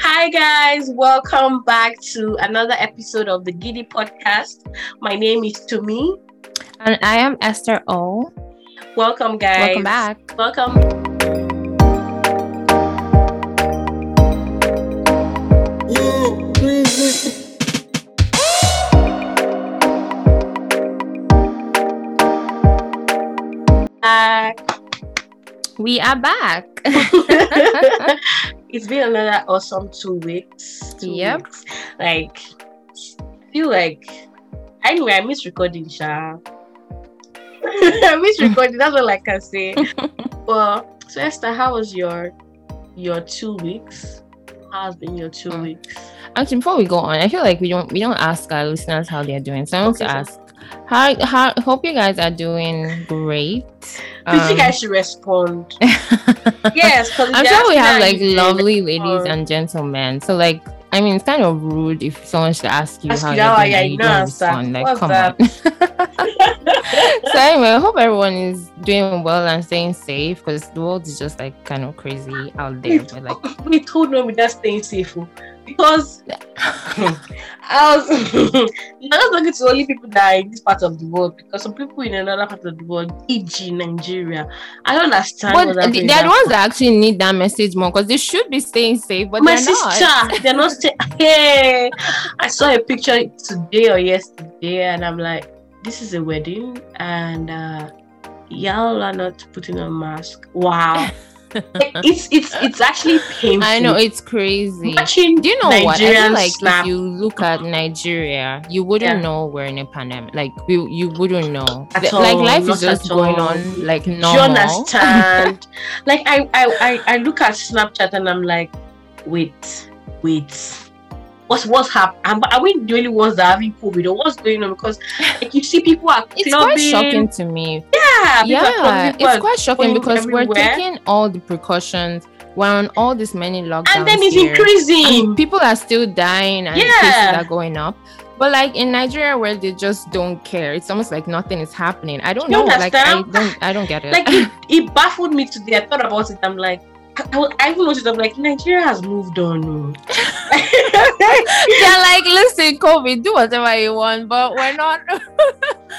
Hi, guys. Welcome back to another episode of the Giddy Podcast. My name is Tumi. And I am Esther O. Welcome, guys. Welcome back. Welcome. We are back. it's been another awesome two weeks. Two Yep. weeks. Like, feel like anyway, I miss recording, Sha. I miss recording. That's all I can say. well, so Esther, how was your your two weeks? How's been your two Mm. weeks? Actually, before we go on, I feel like we don't we don't ask our listeners how they're doing. So I want to so- ask, how how hope you guys are doing great. you think I should respond? yes, I'm sure we have like lovely. ladies and gentlemen. So like I mean, it's kind of rude if someone should ask you Ask how you you're how oh, doing are you, you don't respond. Like, What's come that? on. so anyway, I hope everyone is doing well and staying safe because the world is just like kind of crazy out there. But like, we told them we're just staying safe oh, because I was not talking to only people that are in this part of the world because some people in another part of the world, e.g. Nigeria. I don't understand. but what's th- they're the ones that actually need that message more because they should be staying safe, but my they're not. sister, they're not staying. Hey, I saw a picture today or yesterday, and I'm like, this is a wedding, and uh, y'all are not putting on mask. Wow, Like, it's it's it's actually painful. I know it's crazy. Watching Do you know what? I feel like snap. if you look at Nigeria, you wouldn't Yeah. know we're in a pandemic. Like you, you wouldn't know. At like all, life is just going all. on like Do you understand? like I, I I I look at Snapchat and I'm like, wait, wait. What's what's happening? Are we the only ones that are having COVID or what's going on? Because like you see people are It's clubbing. quite shocking to me. Yeah, people are clubbing, Yeah, it's quite shocking because we're taking all the precautions. We're on all these many lockdowns. and then it's here. increasing. and people are still dying and Yeah. cases are going up. But like in Nigeria where they just don't care, it's almost like nothing is happening. I don't You know. Like I don't I don't get it. like it, it baffled me today. I thought about it. I'm like, I, I, I even noticed. I'm like, Nigeria has moved on. oh. They're like, listen, COVID, do whatever you want, but we're not.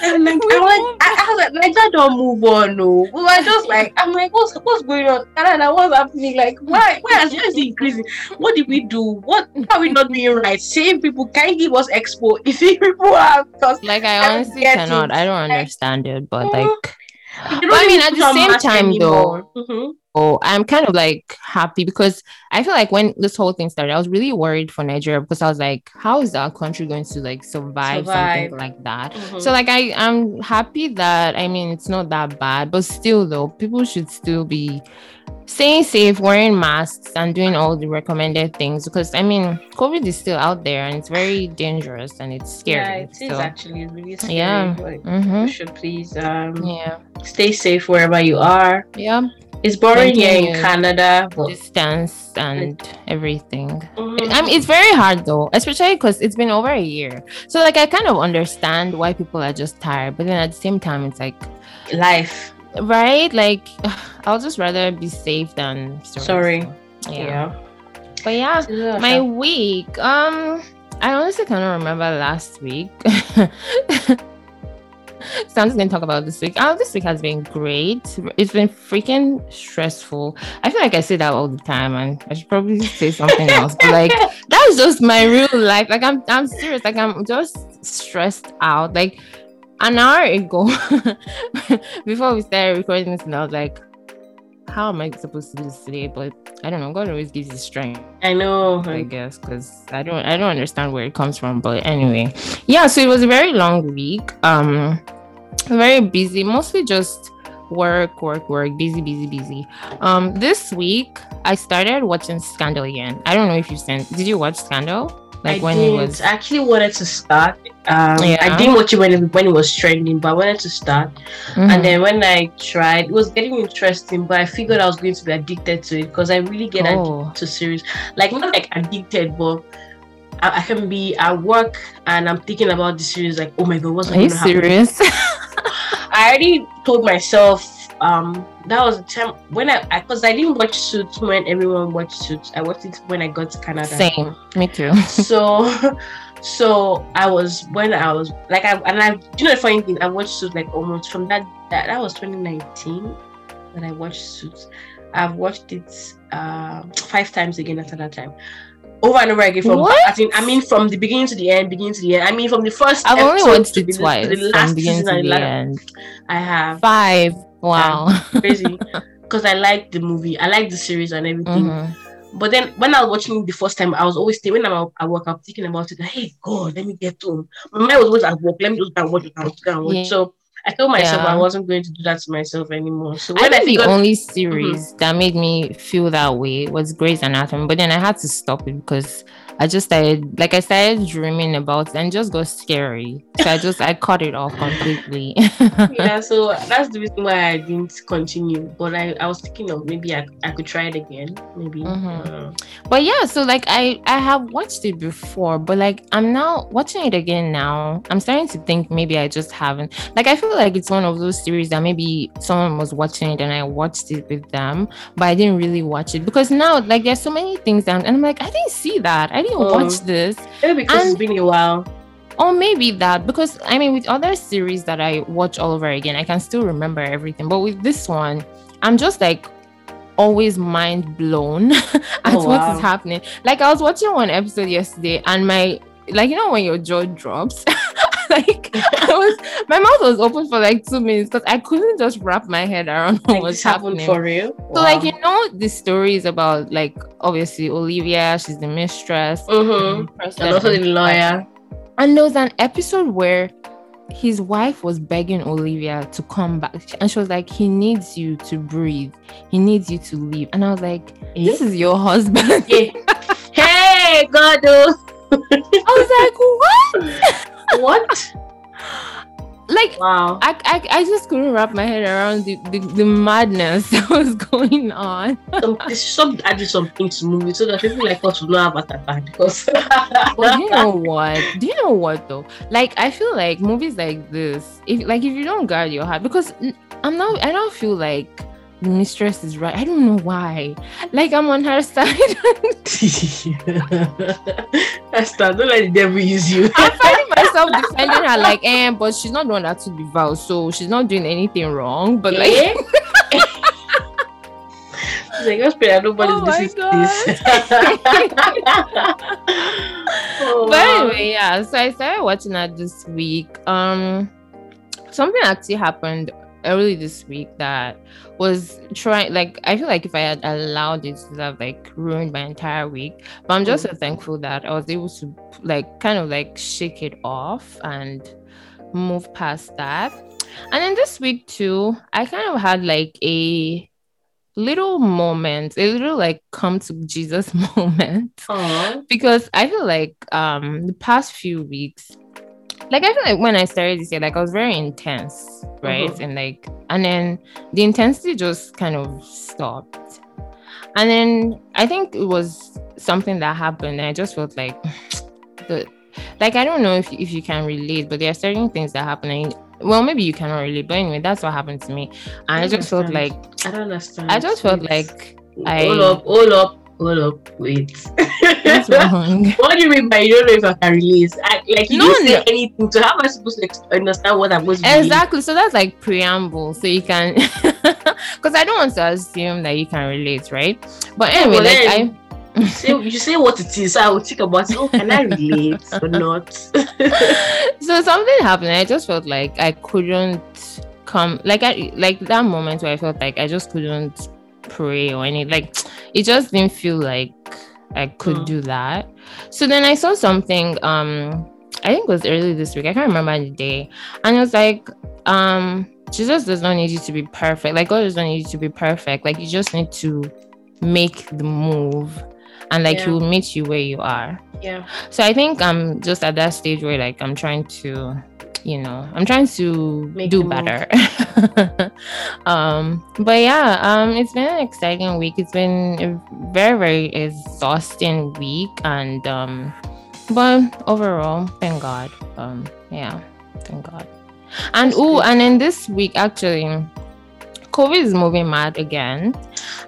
I'm like, We I'm like. I, I was like, Nigeria don't move on, no. We were just like, I'm like, what's what's going on? Canada, what's happening? Like, why why is this increasing? What did we do? What are we not doing right? Same people can give us expo. If people have because like I I honestly get cannot. it. I don't Like, understand it, but Mhm. like But I mean, at the same time, anymore. Mhm. oh, I'm kind of like happy because I feel like when this whole thing started, I was really worried for Nigeria because I was like, how is our country going to like survive, Survive. something like that? Mhm. So like I I'm happy that I mean it's not that bad, but still though, people should still be staying safe, wearing masks, and doing all the recommended things because I mean COVID is still out there and it's very dangerous and it's scary. yeah, it is so, actually really scary. Yeah. Like, mhm. You should please um Yeah. stay safe wherever you are. Yeah. It's boring here in Canada, Distance and everything. Mhm. I mean, it's very hard though, especially because it's been over a year. So like, I kind of understand why people are just tired, but then at the same time, it's like, life. right? Like, I'll just rather be safe than sorry. Sorry. So, yeah. Yeah. But yeah, Yeah. my week. Um, I honestly cannot remember last week. So I'm just gonna talk about this week. Oh, this week has been great. It's been freaking stressful. I feel like I say that all the time, and I should probably say something else. But like, that's just my real life. Like, I'm, I'm serious. Like, I'm just stressed out. Like, an hour ago, before we started recording this, and I was like, how am I supposed to do this today? But I don't know. God always gives you strength. I know. I guess because I don't I don't understand where it comes from. But anyway, yeah. So it was a very long week. Um, very busy. Mostly just work, work, work. Busy, busy, busy. Um, this week I started watching Scandal again. I don't know if you sent. Did you watch Scandal? Like I when didn't. it was. I actually wanted to start. Um, Yeah. I didn't watch it when it, when it was trending, but I wanted to start. Mhm. And then when I tried, it was getting interesting, but I figured I was going to be addicted to it because I really get Oh. addicted to series. Like not like addicted, but I, I can be at work and I'm thinking about the series. Like, oh my god, what's Are you going to happen? serious? I already told myself um that was the time when I because I, didn't watch Suits when everyone watched Suits. I watched it when I got to Canada. Same, me too. so, so I was when I was like I and I you know the funny thing I watched Suits like almost from that that that was 2019 that I watched Suits. I've watched it uh, five times again after that time over and over again from What? I think I mean from the beginning to the end, beginning to the end. I mean from the first I've only watched to it the, twice the from last beginning season to the the end. I have Five. Wow. crazy because I like the movie, I like the series and everything. Mhm. But then when I was watching the first time, I was always thinking when I'm at work, I'm thinking about it. Hey God, let me get home. My mind was always at work. Let me just go and watch it. and watch. Yeah. So I told myself Yeah. I wasn't going to do that to myself anymore. So I when I, think the figured, only series that made me feel that way was Grey's Anatomy, but then I had to stop it because I just started, like, I started dreaming about it and just got scary. So I just, I cut it off completely. yeah, so that's the reason why I didn't continue. But I, I was thinking of maybe I, I could try it again. Maybe. Mhm. Uh, but yeah, so like, I, I have watched it before, but like, I'm now watching it again now. I'm starting to think maybe I just haven't. Like, I feel like it's one of those series that maybe someone was watching it and I watched it with them, but I didn't really watch it because now, like, there's so many things that, and I'm like, I didn't see that. I didn't Oh. watch this. maybe because And- it's been a while. Or maybe that because I mean, with other series that I watch all over again, I can still remember everything. But with this one, I'm just like always mind blown at Oh, what wow. is happening. Like I was watching one episode yesterday, and my like you know when your jaw drops. like I was, my mouth was open for like two minutes because I couldn't just wrap my head around what was happening. for real. So like you know the story is about like obviously Olivia, she's the mistress. Mm-hmm. the And also the lawyer. and there was an episode where his wife was begging Olivia to come back. And she was like, He needs you to breathe. He needs you to leave. And I was like, This is your husband. Yeah. hey, God. oh. I was like, What? What? Like, Wow. I, I, I just couldn't wrap my head around the, the, the madness that was going on. Some, there's some added something to movie so that people like us will not have a attack because do you know what? Do you know what though? Like I feel like movies like this, if like if you don't guard your heart, because I'm not, I don't feel like the mistress is right. I don't know why. Like I'm on her side. Esther, don't let the devil use you. I'm finding myself defending her, like, eh, but she's not the one that took the vow, so she's not doing anything wrong. But like, Eh? She's like, just pray that nobody Oh my listens to this. oh, but wow. anyway, yeah. So I started watching that this week. Um, something actually happened early this week that was trying. Like, I feel like if I had allowed it to have like ruined my entire week. But I'm just so thankful that I was able to like kind of like shake it off and move past that. And then this week too, I kind of had like a little moment, a little like come to Jesus moment Aw. because I feel like um the past few weeks, like I feel like when I started this year, like I was very intense, right? Mhm. And like and then the intensity just kind of stopped. And then I think it was something that happened. And I just felt like the like I don't know if if you can relate, but there are certain things that happen. And, well, maybe you cannot relate, but anyway, that's what happened to me. And I, I just felt like I don't understand. I just felt like I- Hold up, hold up, hold up, wait. what's wrong? what do you mean by you don't know if I can release? I, like, you No, didn't say no. anything. So, how am I supposed to ex- understand what I'm supposed to? Exactly. So that's like preamble. So you can, because I don't want to assume that you can relate, right? But anyway, but like I, Say, you say what it is. So I will think about it. Oh, can I relate or not? so something happened. I just felt like I couldn't come, like I, like that moment where I felt like I just couldn't pray or any, like it just didn't feel like I could Mm. do that. So then I saw something. Um, I think it was early this week. I can't remember the day, and it was like, um, Jesus does not need you to be perfect. Like God does not need you to be perfect. Like you just need to make the move, and like he will meet you where you are. yeah. So I think I'm just at that stage where like I'm trying to, you know, I'm trying to Make do better. um, but yeah, um, it's been an exciting week. It's been a very very exhausting week, and um, but overall, thank God. Um, yeah, thank God. And oh, and in this week actually. COVID is moving mad again.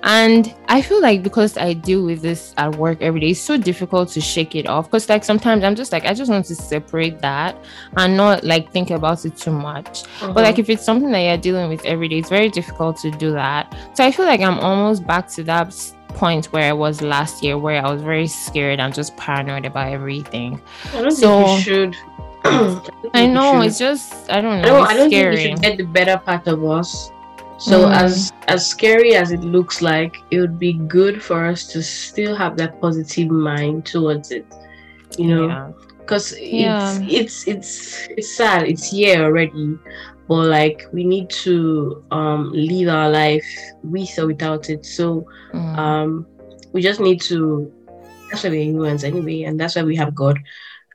And I feel like because I deal with this at work every day, it's so difficult to shake it off. Because like sometimes I'm just like, I just want to separate that and not like think about it too much. Uh-huh. But like if it's something that you're dealing with every day, it's very difficult to do that. So I feel like I'm almost back to that point where I was last year, where I was very scared and just paranoid about everything. I don't so- think we should. I I know it's just I don't I know. don't, it's I don't scary. think we should get the better part of us. So Mm. as as scary as it looks like, it would be good for us to still have that positive mind towards it. You know, Yeah. because Yeah. it's it's it's it's sad. It's here already, but like we need to um live our life with or without it. So Mm. um we just need to. That's why we're humans anyway, and that's why we have God.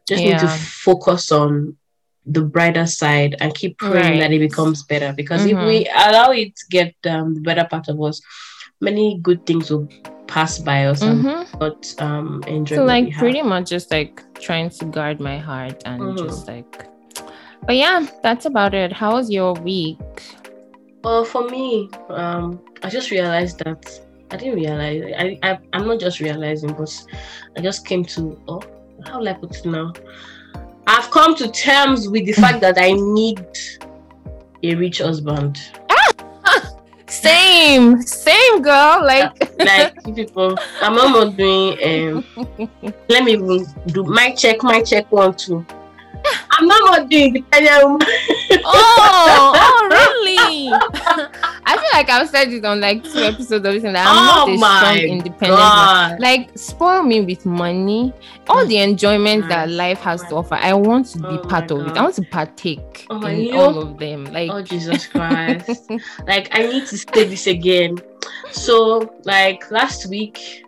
Just need to focus on the brighter side and keep praying that it becomes better. Because if Mhm. we allow it to get um, the better part of us, many good things will pass by us Mhm. not um enjoy. So like pretty much just like trying to guard my heart and Mhm. just like but yeah, that's about it. How was your week? Well, for me, um, I just realized that I didn't realize. I, I I'm not just realizing, but I just came to oh, how will I put it now? I've come to terms with the fact that I need a rich husband. Same, same girl. Like Like people, I'm not doing. Um, let me do my check, my check one two. I'm not doing woman. oh, oh really? I feel like I've said it on like two episodes of this and. I'm oh not Oh a my strong independent. God. like spoil me with money all the enjoyment that life has to offer i want to be Oh part of it i want to partake Oh in you all of them like Oh Jesus Christ. like I need to say this again. So like last week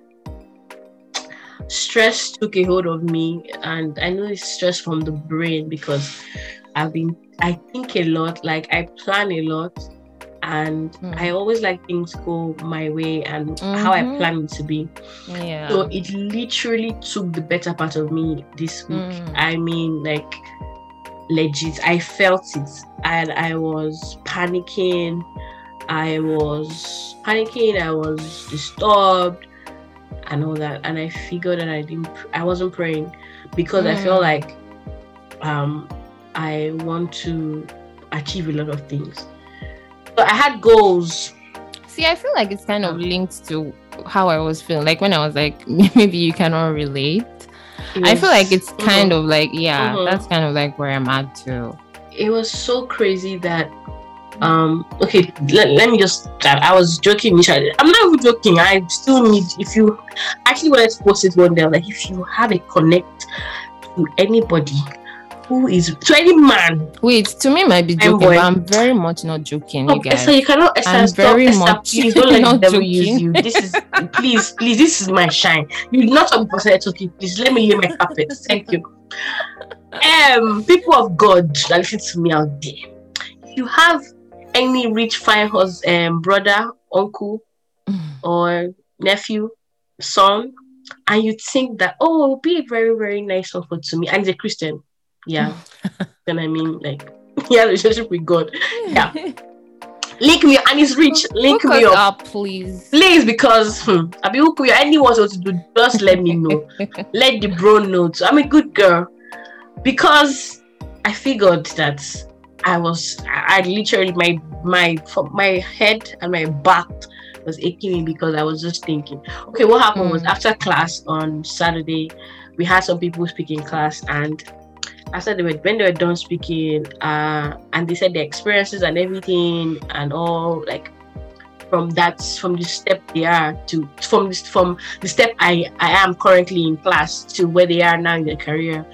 stress took a hold of me and I know it's stress from the brain because I've been I think a lot, like I plan a lot and Mm. I always like things go my way and how I Mhm. plan it to be. yeah So it literally took the better part of me this week. Mm. I mean, like legit, I felt it, and I was panicking. I was panicking. I was disturbed, and all that. And I figured that I didn't. I wasn't praying because I felt Mm. like um I want to achieve a lot of things. I had goals. see i feel like it's kind of linked to how i was feeling like when i was like maybe you cannot relate i feel like it's kind of like yeah Mhm. that's kind of like where i'm at too it was so crazy that um okay let, let me just I, I was joking initially. i'm not even joking i still need if you actually wanted to post it one day like if you have a connect to anybody who is to any man. Wait to me it might be I'm joking but i'm very much not joking you guys. Esther, you cannot Esther, I'm stop, very Esther, much please don't let the not devil use you. This is please please this is my shine. You did not talk about it okay please let me hear my carpet thank you. Um people of god that listen to me out there if you have any rich fine hus- um brother uncle or nephew son and you think that oh it'll be a very very nice offer to me and he's a christian yeah. Then i mean like a relationship with god. Yeah. link me and it's rich. Link Hook me up. up please? Please because hmm, i be who anyone wants to do just let me know. Let the bro know too. i'm a good girl. Because i figured that i was i, literally my my my head and my back was aching me because i was just thinking okay what happened was Mm. after class on saturday we had some people speaking class and after they were when they were done speaking uh and they said their experiences and everything and all like from that from the step they are to from this from the step I I am currently in class to where they are now in their career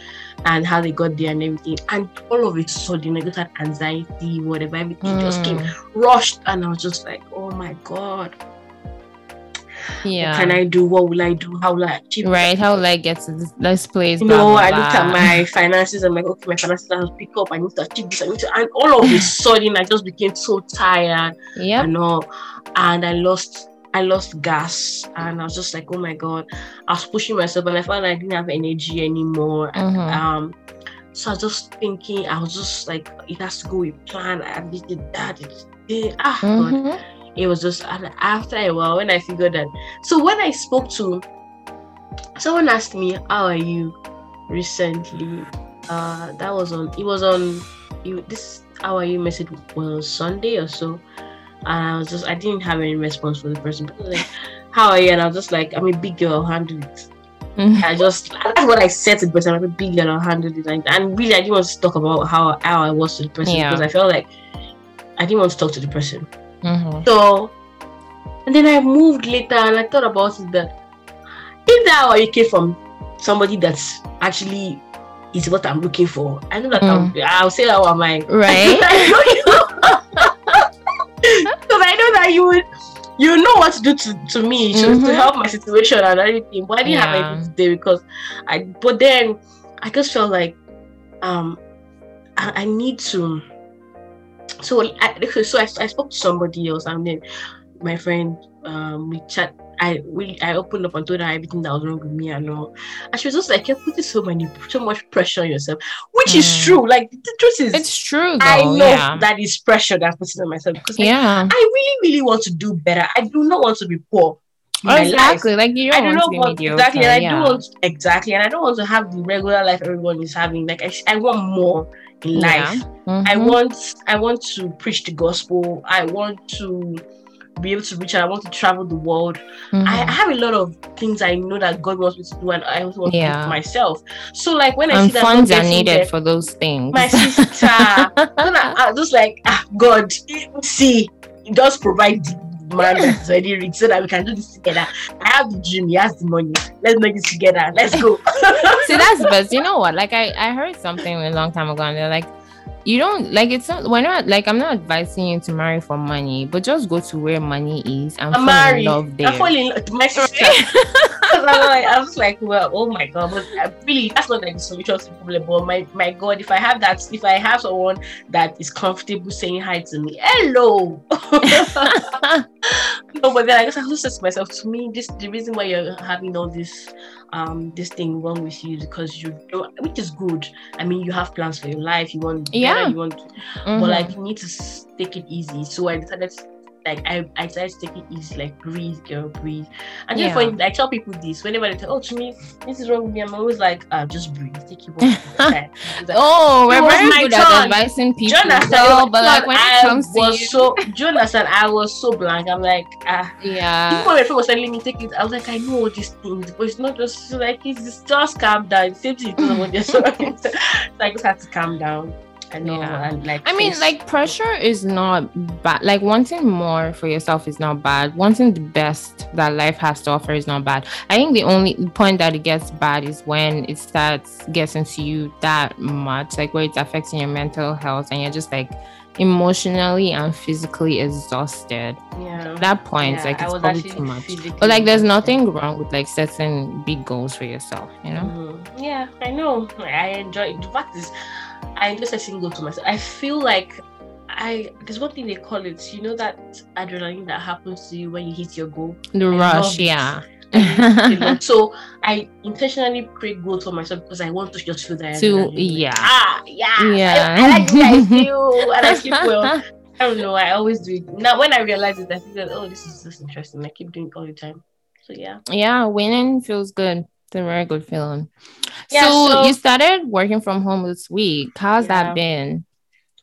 and how they got there and everything. And all of it sudden I just had anxiety whatever everything just came Mm, rushed and I was just like oh my god yeah what can I do what will I do how will I achieve right how will i get to this, this place you know, blah, I looked at my finances. I'm like, okay, my finances have to pick up. I need to achieve this. I need to, and all of a sudden, I just became so tired yep and all, and I lost, I lost gas, and I was just like, oh my god, I was pushing myself, and I felt like I didn't have energy anymore. Mhm. Um, so I was just thinking, I was just like, it has to go with plan. I did that, it did ah, God Mhm. It was just and after a while when I figured that. So when I spoke to someone asked me, "How are you?" recently. Uh, that was on. It was on. You, this how are you message was Sunday or so, and I was just I didn't have any response for the person. But like, how are you? And I was just like, I'm a big girl, I'll handle it. Mhm. I just that's what I said to the person. I'm a big girl, I'll handle it. And, and really, I didn't want to talk about how how I was to the person Yeah. because I felt like I didn't want to talk to the person. Mhm. So, and then I moved later and I thought about it that if that or it came from somebody that's actually is what I'm looking for, I know that I'll, I'll say, How am I? Right? Because I know that you would. You know what to do to, to me to, Mhm. to help my situation and everything, but I didn't have Yeah. anything to do because I. But then I just felt like, um, I, I need to. So I, so I, I spoke to somebody else and then my friend um we chat I we I opened up and told her everything that was wrong with me and all and she was just like you're putting so many so much pressure on yourself which is Mm. true like the truth is It's true though. I know yeah. that is pressure that I'm putting on myself because like, yeah. I really really want to do better I do not want to be poor life. exactly. Like you I don't do want to be want mediocre. exactly, and I yeah. do want exactly, and I don't want to have the regular life everyone is having. Like I, I want more in Yeah. life. I want I want to preach the gospel. I want to be able to reach out. I want to travel the world. I, I have a lot of things I know that God wants me to do, and I also want to do Yeah. for myself. So like when I and see that funds are needed there, for those things. my sister, I, I just like ah, God, see, He does provide man that's already rich so that we can do this together. I have the dream, he has the money. Let's make this together. Let's go. See, that's best. You know what? Like I, I heard something a long time ago, and they're like, you don't like it's not. We're not like I'm not advising you to marry for money, but just go to where money is and I'm fall married. in love there. I fall in love my sister. Because I'm like, I was like, well, oh my god, but really that's not like the solution to the problem. But my my god, if I have that, if I have someone that is comfortable saying hi to me, hello. no, but then I guess I also said to myself, to me, this the reason why you're having all this um this thing wrong with you is because you don't which is good. I mean you have plans for your life, you want better, Yeah. you want Mhm. but like you need to take it easy. So I decided to, like I, I decided to take it easy, like breathe, girl, breathe. And Yeah. when I tell people this, whenever they tell, oh to me, this is wrong with me, I'm always like, uh, just breathe, take it one step at a time." It's like, oh, we're very my good turn. at advising people. Jonathan, though, but like when I it comes to was you, so Jonathan, I was so blank. I'm like, ah. Even yeah, when my friend was telling me take it, I was like, I know all these things, but it's not just like it's just, just calm down. Same thing, you know, so I just had to calm down. I know, Yeah. and like I mean, face- like pressure is not bad. Like wanting more for yourself is not bad. Wanting the best that life has to offer is not bad. I think the only point that it gets bad is when it starts getting to you that much, like where it's affecting your mental health and you're just like emotionally and physically exhausted. yeah. At that point, Yeah, like it's probably too much. But like, there's nothing wrong with like setting big goals for yourself, you know? Mhm. Yeah, I know. I enjoy. The fact is, I enjoy setting single to myself. I feel like I there's one thing they call it. You know that adrenaline that happens to you when you hit your goal. The I rush, yeah. So I intentionally create goals for myself because I want to just feel that. To. Yeah. Ah, yeah. Yeah. I, I like the I feel and I keep well. I don't know. I always do it. Now when I realize it, I feel that oh, this is just interesting. I keep doing it all the time. So yeah. yeah, winning feels good. It's a very good feeling. Yeah, so, so- you started working from home this week. How's Yeah. that been?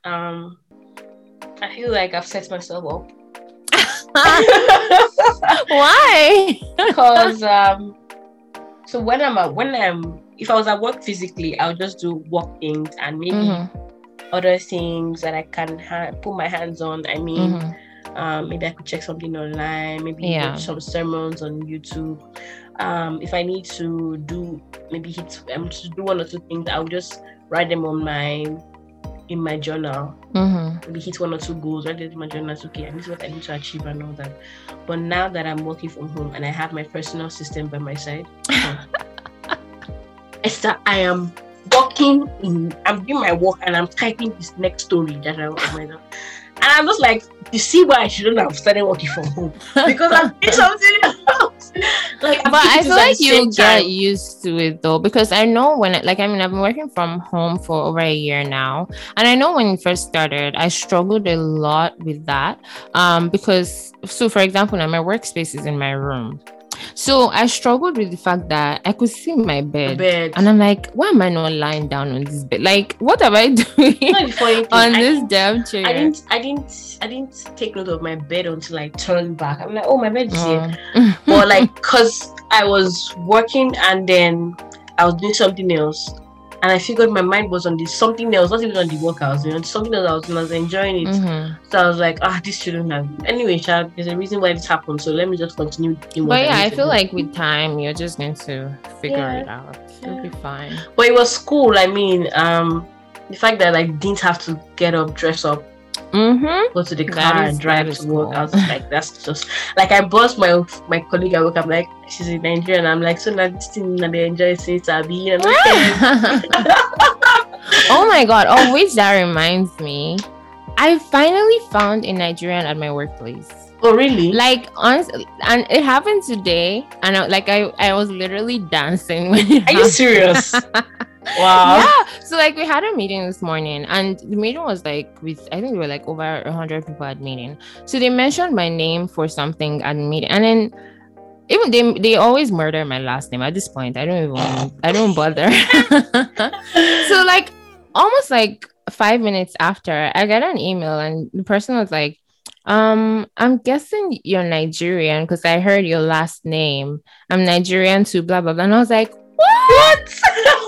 Um, I feel like I've set myself up. Why? because um so when i'm at when i'm if i was at work physically i'll just do work things and maybe Mhm, other things that i can ha- put my hands on i mean mhm. um maybe i could check something online maybe Yeah. watch some sermons on youtube um if i need to do maybe hit um to do one or two things i'll just write them on my in my journal Mhm. maybe hit one or two goals, write it in my journal. It's okay, and this is what I need to achieve and all that. But now that I'm working from home and I have my personal system by my side, Esther, I am working in, I'm doing my work and I'm typing this next story that I want my And I'm just like, you see why I shouldn't have started working from home because I'm doing something else. like, but I feel like you get used to it though, because I know when, like, I mean, I've been working from home for over a year now, and I know when it first started, I struggled a lot with that. Um, because so, for example, now my workspace is in my room. So I struggled with the fact that I could see my bed, bed. and I'm like, why am I not lying down on this bed? Like, what am I doing on this damn chair? I didn't, I didn't, I didn't take note of my bed until I turned back. I'm like, oh, my bed is oh. here. but like, cause I was working and then I was doing something else and I figured my mind was on this something else, not even on the work I was doing, something else I was, I was enjoying it. Mm-hmm. So I was like, ah, this shouldn't have. Anyway, Chad, there's a reason why this happened. So let me just continue. Doing but yeah, I, I feel do. like with time, you're just going to figure yeah. it out. It'll be fine. But it was cool. I mean, um, the fact that I didn't have to get up, dress up, mm-hmm. go to the car and drive to work. Cool. I was like, that's just like I bossed my my colleague at work. I'm like, she's in Nigeria, and I'm like, so now this thing that they enjoy saying Sabi. And oh my god! Oh, which that reminds me, I finally found a Nigerian at my workplace. Oh really? Like honestly, and it happened today, and I, like I I was literally dancing when. Are happened. you serious? Wow. Yeah. So like we had a meeting this morning and the meeting was like with I think we were like over hundred people at meeting. So they mentioned my name for something at meeting and then even they they always murder my last name at this point. I don't even I don't bother. so like almost like five minutes after I got an email and the person was like, um, I'm guessing you're Nigerian because I heard your last name. I'm Nigerian too, blah blah blah. And I was like, what?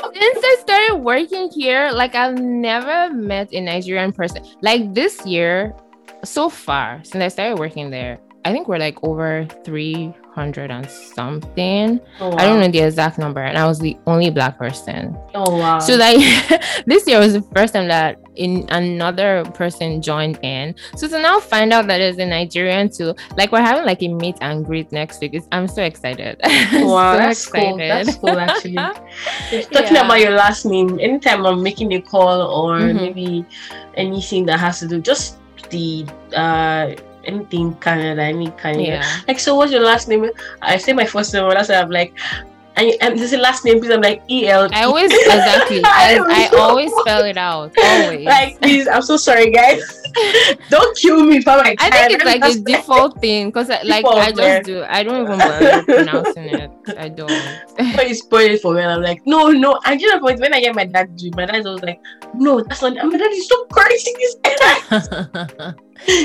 Since I started working here, like I've never met a Nigerian person. Like this year, so far, since I started working there, I think we're like over 300 and something. Oh, wow. I don't know the exact number. And I was the only black person. Oh, wow. So, like, this year was the first time that in another person joined in. So, to now find out that there's a Nigerian too, like, we're having like a meet and greet next week. It's, I'm so excited. Wow, so that's excited. cool. That's cool, actually. Talking yeah. about your last name, anytime I'm making a call or mm-hmm. maybe anything that has to do, just the, uh, anything Canada, any Canada. Yeah. Like, so what's your last name? I say my first name, that's why I'm like, and, and this is last name please. I'm like E L. I always exactly. I, I, always spell it out. Always. Like please, I'm so sorry, guys. don't kill me for my. I think it's like a default thing because uh, like default, I just man. do. I don't even bother pronouncing it. I don't. but you spoil it for me. I'm like, no, no. I just point when I get my dad to my dad was like, no, that's not. My dad is so crazy.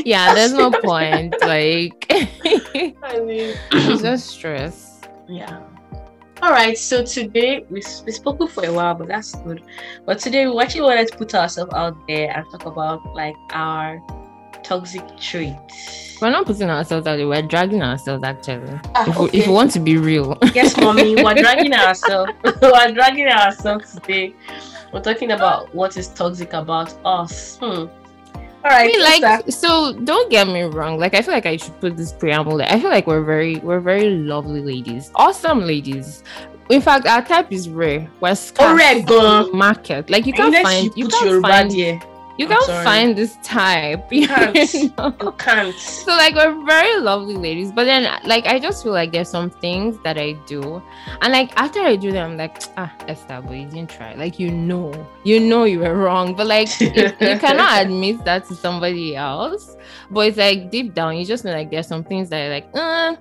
yeah, there's no point. Like, I mean, it's just stress. Yeah. All right, so today we we spoken for a while, but that's good. But today we actually wanted to put ourselves out there and talk about like our toxic traits. We're not putting ourselves out there. We're dragging ourselves actually. Ah, if, okay. we, if we want to be real. Yes, mommy, we're dragging ourselves. we're dragging ourselves today. We're talking about what is toxic about us. Hmm. All right. I mean, like, so don't get me wrong. Like, I feel like I should put this preamble. There. I feel like we're very, we're very lovely ladies, awesome ladies. In fact, our type is rare. We're scarce oh, market. Like, you can't find, you, you can't find. You can't find this type. You can't. you, know? you can't. So like we're very lovely ladies, but then like I just feel like there's some things that I do, and like after I do them, I'm like ah Esther, but you didn't try. Like you know, you know you were wrong, but like you, you cannot admit that to somebody else. But it's like deep down, you just know like there's some things that are like. Uh,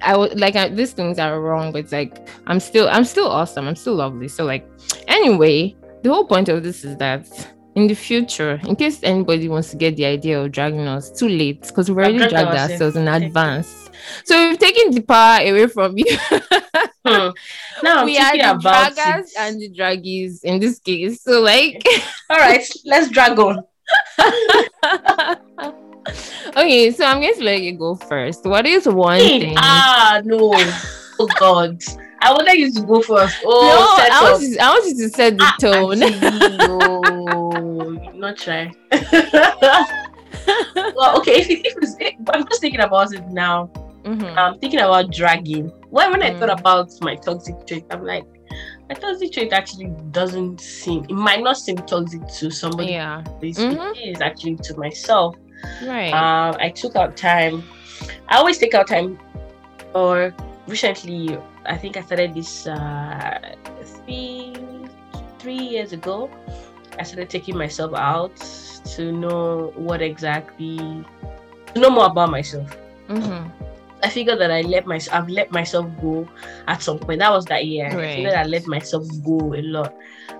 I would like I, these things are wrong, but it's like I'm still I'm still awesome. I'm still lovely. So like anyway, the whole point of this is that in the future, in case anybody wants to get the idea of dragging us, too late because we've already dragged ourselves in advance. So we've taken the power away from you. hmm. Now we are the draggers it. and the draggies in this case. So like, all right, let's drag on. okay, so I'm going to let you go first. What is one hey, thing? Ah, no. oh God. I wanted you to go first. Oh, no, I want, you, I want you to set the ah, tone. oh, not try. well, okay. If, it, if it's, I'm just thinking about it now. Mm-hmm. I'm thinking about dragging. When when mm. I thought mm. about my toxic trait, I'm like, my toxic trait actually doesn't seem. It might not seem toxic to somebody. Yeah. Mm-hmm. It is actually to myself. Right. Um, I took out time. I always take out time or recently, I think I started this uh, three three years ago. I started taking myself out to know what exactly to know more about myself. Mm-hmm. I figured that I let myself I've let myself go at some point. That was that year. I figured I let myself go a lot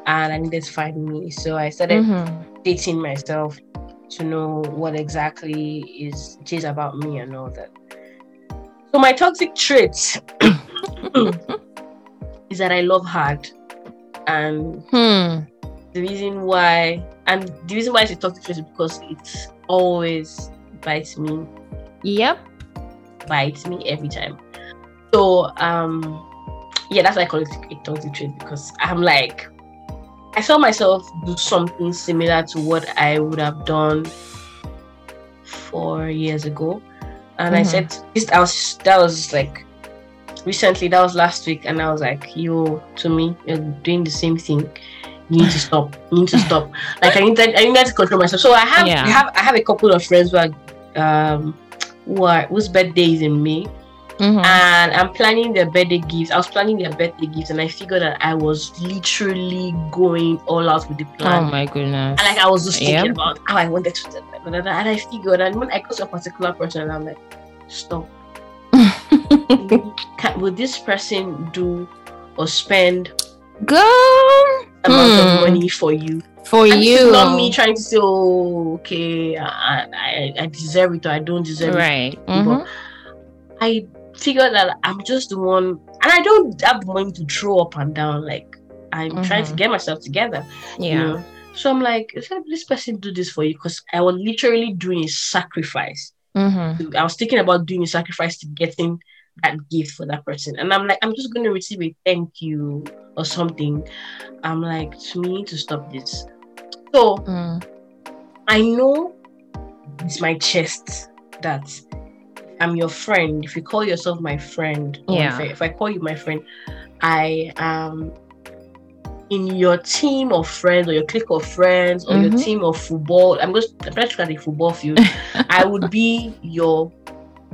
and I needed to find me. So I started Mm-hmm. dating myself to know what exactly is it is about me and all that. So my toxic traits is that I love hard. And Hmm. the reason why and the reason why it's a toxic trait is because it always bites me Yep. bites me every time. So um yeah, that's why I call it a toxic trait because I'm like I saw myself do something similar to what I would have done four years ago. And I Mhm. said this I was that was like recently, that was last week, and I was like, you to me, you're doing the same thing. You need to stop. You need to stop. Like I need I need to control myself. So I have Yeah. I have I have a couple of friends who are um who are whose birthday is in May Mhm. and I'm planning their birthday gifts. I was planning their birthday gifts, and I figured that I was literally going all out with the plan. Oh my goodness. and like I was just thinking Yep. about how I wanted to and I figured, and when I got to a particular person, I'm like, stop. Can, will this person do or spend Go amount Hmm. of money for you? for And you. not me trying to say, oh, okay, I, I, I deserve it or I don't deserve it. right. Mhm. I figure that I'm just the one, and I don't have the money to throw up and down. Like I'm trying to Mhm. get myself together. you Yeah. know? So I'm like, "Is this person do this for you because I was literally doing a sacrifice. Mhm. I was thinking about doing a sacrifice to getting that gift for that person, and I'm like, I'm just going to receive a thank you or something. I'm like, to me to stop this. So Mm. I know it's my chest that I'm your friend. If you call yourself my friend, or Yeah. if, I, if I call you my friend, I am in your team of friends or your clique of friends or your Mhm. team of football. I'm just I'm not at a football field. I would be your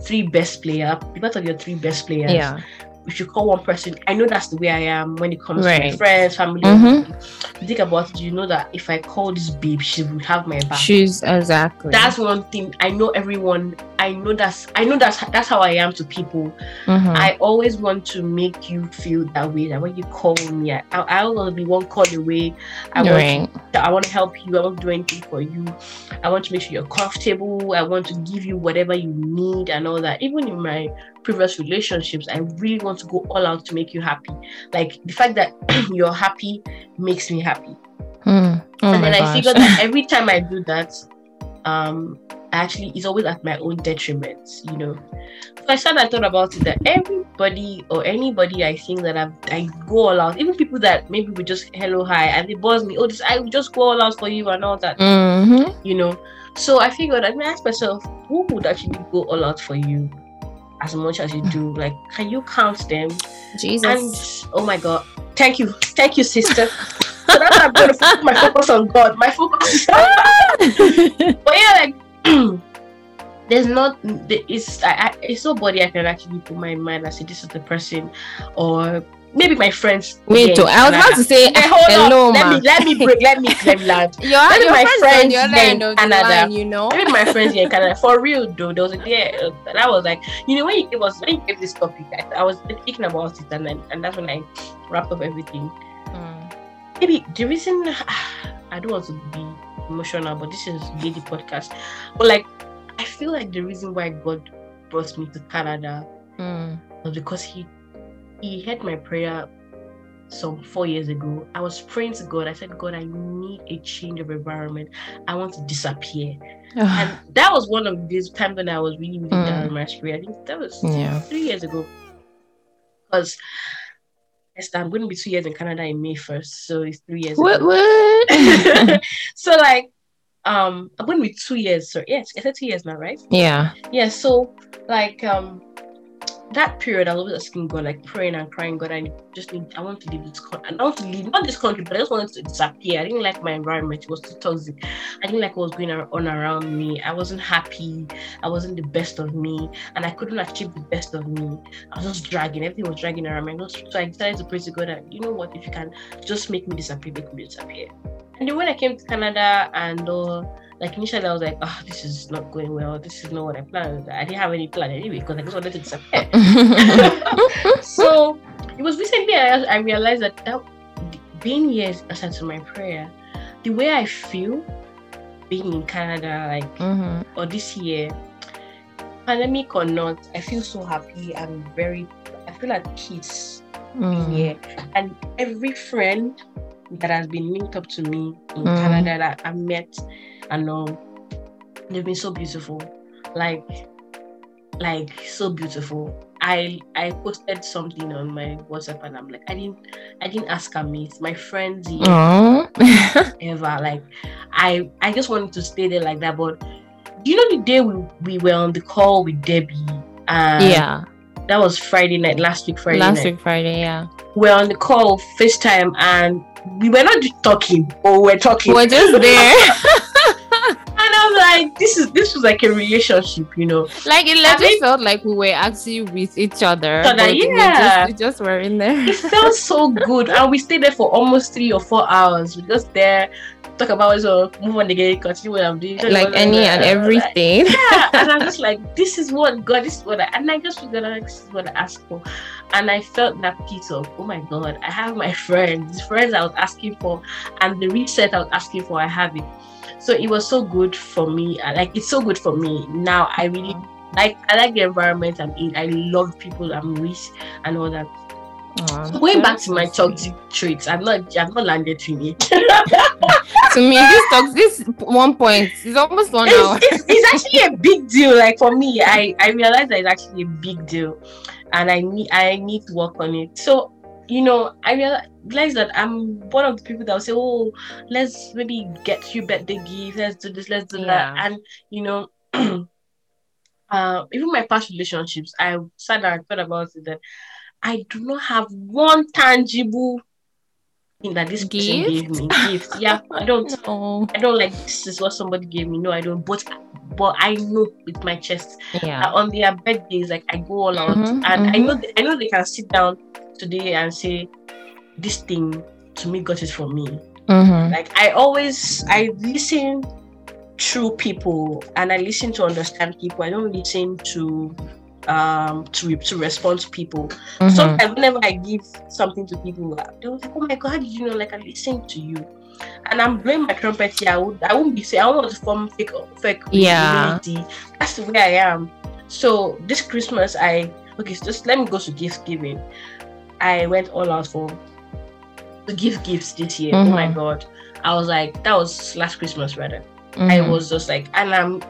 three best player, be part of your three best players. Yeah. If you call one person, I know that's the way I am when it comes to my friends, family. Mm-hmm. Think about it, you know that if I call this babe, she would have my back She's exactly. that's one thing i know everyone i know that's i know that's that's how i am to people Mhm. i always want to make you feel that way that when you call me i, I want to be one call away i want right. to, i want to help you i want to do anything for you i want to make sure you're comfortable i want to give you whatever you need and all that even in my previous relationships i really want to go all out to make you happy like the fact that you're happy makes me happy Mm. Oh and then I gosh. figured that every time I do that, um, actually it's always at my own detriment, you know. So I I thought about it that everybody or anybody I think that I've, I go all out, even people that maybe we just hello hi and they buzz me, oh this I will just go all out for you and all that, Mhm. you know. So I figured I mean, ask myself, who would actually go all out for you as much as you do? Like, can you count them? Jesus. And oh my god, thank you, thank you, sister. so that's why I'm gonna put my focus on God. My focus is but yeah, like there's not it's I, it's nobody I can actually put my mind and say this is the person or maybe my friends. Me too. I was about to say Hey, hold hello, on. Let me let me break. Let me let me land. Your, Maybe your my friends friends on the other in Canada. line, you know. Maybe my friends here in Canada. For real though, there was a day uh, that I was like, you know, when you gave us when you gave this topic, I, I was thinking about it and then and that's when I wrapped up everything. Mm. maybe the reason I don't want to be emotional, but this is lady podcast. But like, I feel like the reason why God brought me to Canada Mm. was because He He heard my prayer some four years ago. I was praying to God. I said, God, I need a change of environment. I want to disappear. And that was one of these times when I was really, really Mm. down in my spirit. I think that was yeah. three years ago. Because Esther, I'm going to be two years in Canada in May 1st. So it's three years What? What? so like um I'm going to be two years. So yes, I said two years now, right? yeah. Yeah. So like um that period, I was always asking God, like praying and crying, God, I just need, I want to leave this country. I want to leave, not this country, but I just wanted to disappear. I didn't like my environment. It was too toxic. I didn't like what was going on around me. I wasn't happy. I wasn't the best of me. And I couldn't achieve the best of me. I was just dragging. Everything was dragging around me. So I decided to pray to God you know what, if you can just make me disappear, make me disappear. And then when I came to Canada and uh, like initially I was like, oh, this is not going well. This is not what I planned. I didn't have any plan anyway because I just wanted to disappear. so it was recently I, I realized that, that being here aside to my prayer, the way I feel being in Canada, like Mhm. or this year, pandemic or not, I feel so happy. I'm very, I feel at peace Mm. here. And every friend that has been linked up to me in Mm. Canada that I met and know, they've been so beautiful. Like, like so beautiful. I I posted something on my WhatsApp and I'm like, I didn't I didn't ask her meet my friends ever. Like I I just wanted to stay there like that. But do you know the day we, we were on the call with Debbie? And yeah. that was Friday night, last week Friday Last night. week Friday, yeah. We were on the call FaceTime and we were not just talking, but we're talking. We're just there. I'm like, this is this was like a relationship, you know. like it I literally mean- felt like we were actually with each other. Other, but we yeah. just, we just were in there. It felt so good. And we stayed there for almost three or four hours. We just there, talk about so move on again, continue what I'm doing. like any and everything. yeah, and I'm just like, this is what God this is what I and I just figured out this is what I asked for. And I felt that piece of, oh my God, I have my friends, friends I was asking for, and the reset I was asking for, I have it. So it was so good for me. Uh, like it's so good for me. Now I really like I like the environment I'm in. I love people I'm with and all that. Aw, So going back to my toxic traits, I'm not I've not landed to me. to me this talks this one point is almost one hour it's, it's, it's actually a big deal. Like for me, I I realize that it's actually a big deal, and I need I need to work on it. So you know, I realize that I'm one of the people that will say, "Oh, let's maybe get you birthday gift. Let's do this. Let's do that." And you know, uh, even my past relationships, I sat down and thought about it that I do not have one tangible thing that this person gave Gift? me. Gift, yeah, I don't. no I don't like this is what somebody gave me. No, I don't. But but I know with my chest yeah that on their birthdays, like I go all out, Mhm, and I mhm. know I know they can sit down today and say, "This thing to me got it from me." Mhm. Like I always I listen through people and I listen to understand people. I don't listen to um to to respond to people. Mhm. Sometimes whenever I give something to people, they will say, "Oh my god, you know?" Like I listen to you, and I'm blowing my trumpet here. I would I won't be saying I want to form fake fake Yeah. humility. That's the way I am. So this Christmas, I okay. So just let me go to gift giving. I went all out for to give gifts this year. Oh my Mhm. god! I was like, that was last Christmas rather. I Mhm. was just like, and I'm.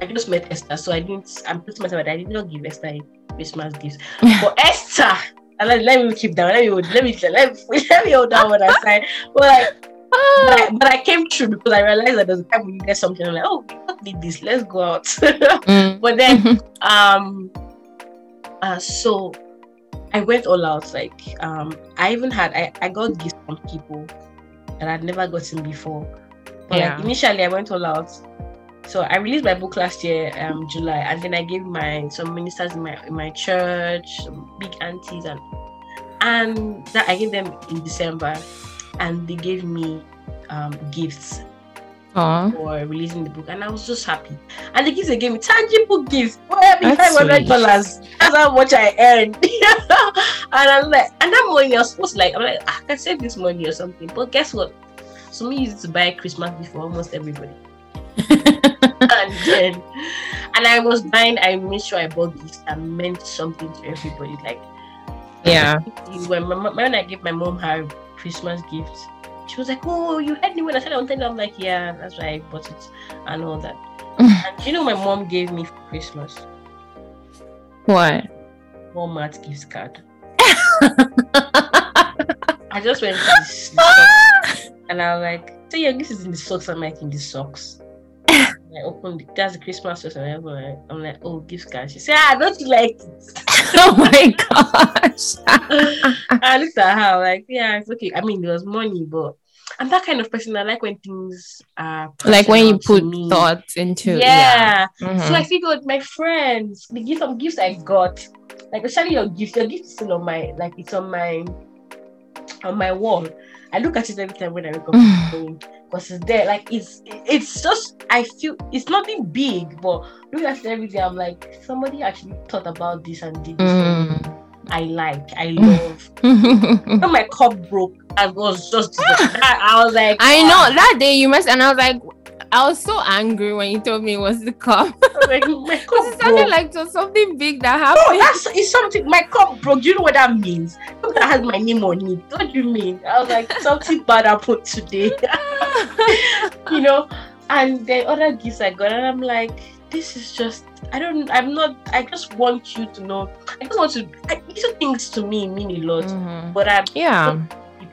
I just met Esther, so I didn't. I'm pretty much about. I did not give Esther a Christmas gifts. For Esther, and let, let me keep down. Let me let me let me let me hold down what I said. But like, but I, but I came through because I realized that there's a time we needed something. I'm like, oh, we don't need this. Let's go out. Mm. but then, um, uh, so I went all out. Like, um, I even had I I got gifts from people that I'd never gotten before. But Yeah. like initially, I went all out. So I released my book last year, um, July, and then I gave my some ministers in my in my church, some big aunties, and and that I gave them in December, and they gave me um gifts Aw. for releasing the book, and I was just happy. And the gifts they gave me tangible gifts. Well, I mean, five hundred dollars. That's how much I earned. and I'm like, and that money I was supposed to like, I'm like, "Ah, I can save this money or something. But guess what? So me used to buy Christmas gift for almost everybody. and then, and I was buying. I made sure I bought gifts that meant something to everybody. Like, Yeah. when my, when I gave my mom her Christmas gift, she was like, "Oh, you had me when I said I wanted." it." I'm like, "Yeah, that's why I bought it and all that." Mm. and you know, my mom gave me for Christmas What? Walmart gift card. I just went to the and I was like, "So yeah, this is in the socks. I'm like in the socks." I opened it. That's the Christmas. I'm like, I'm like, oh, gift card. She said, ah, don't you like it? oh my gosh. I looked at her like, yeah, it's okay. I mean, there was money, but I'm that kind of person. I like when things are like when you put me. thought into Yeah. Mhm. So I figured my friends, the gift some gifts I got, like especially your gift, your gift is still on my like it's on my on my wall. I look at it every time when I wake up because it's there. Like it's it's just I feel it's nothing big, but looking at it every day, I'm like somebody actually thought about this and did this. Mm. I like, I love. when my cup broke, I was just I was like, I "Ah." know that day you messed and I was like I was so angry when you told me it was the cup. Like my Because cup it sounded like it was something big that No, happened. that's it's something. My cup broke. Do you know what that means? That has my name on it. What do you mean? I was like, something bad happened today. you know. And the other gifts I got, and I'm like, this is just. I don't. I'm not. I just want you to know. I just want to. I, little things to me mean a lot. Mhm. But I Yeah.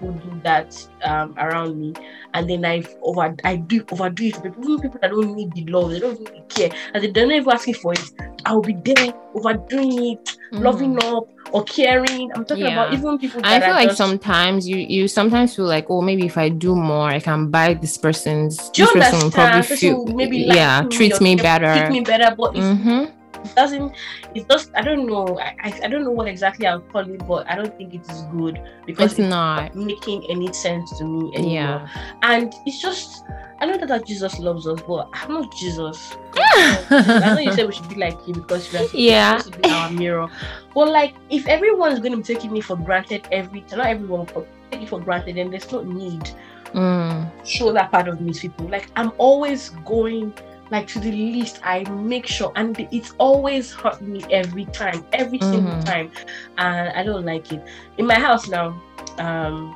People do that um, around me, and then I over I do overdo it people, even people that don't need the love, they don't really care, and they don't even asking for it. I'll be there overdoing it, loving up or caring. I'm talking about even people. I feel like just, sometimes you you sometimes feel like oh maybe if I do more I can buy this person's Do this person will probably feel maybe like yeah me treats or me treat better. me better, but it's doesn't it just i don't know I, I i don't know what exactly i'll call it but i don't think it is good because It's not. making any sense to me anymore Yeah. and it's just i know that, that jesus loves us but i'm not jesus i know you said we should be like you because we are Yeah. supposed to be our mirror but like if everyone's going to be taking me for granted every time not everyone but take it for granted then there's no need Mm. show that part of me to people. Like I'm always going like to the least. I make sure, and it's always hurt me every time, every single Mhm. time, and I don't like it. In my house now, um,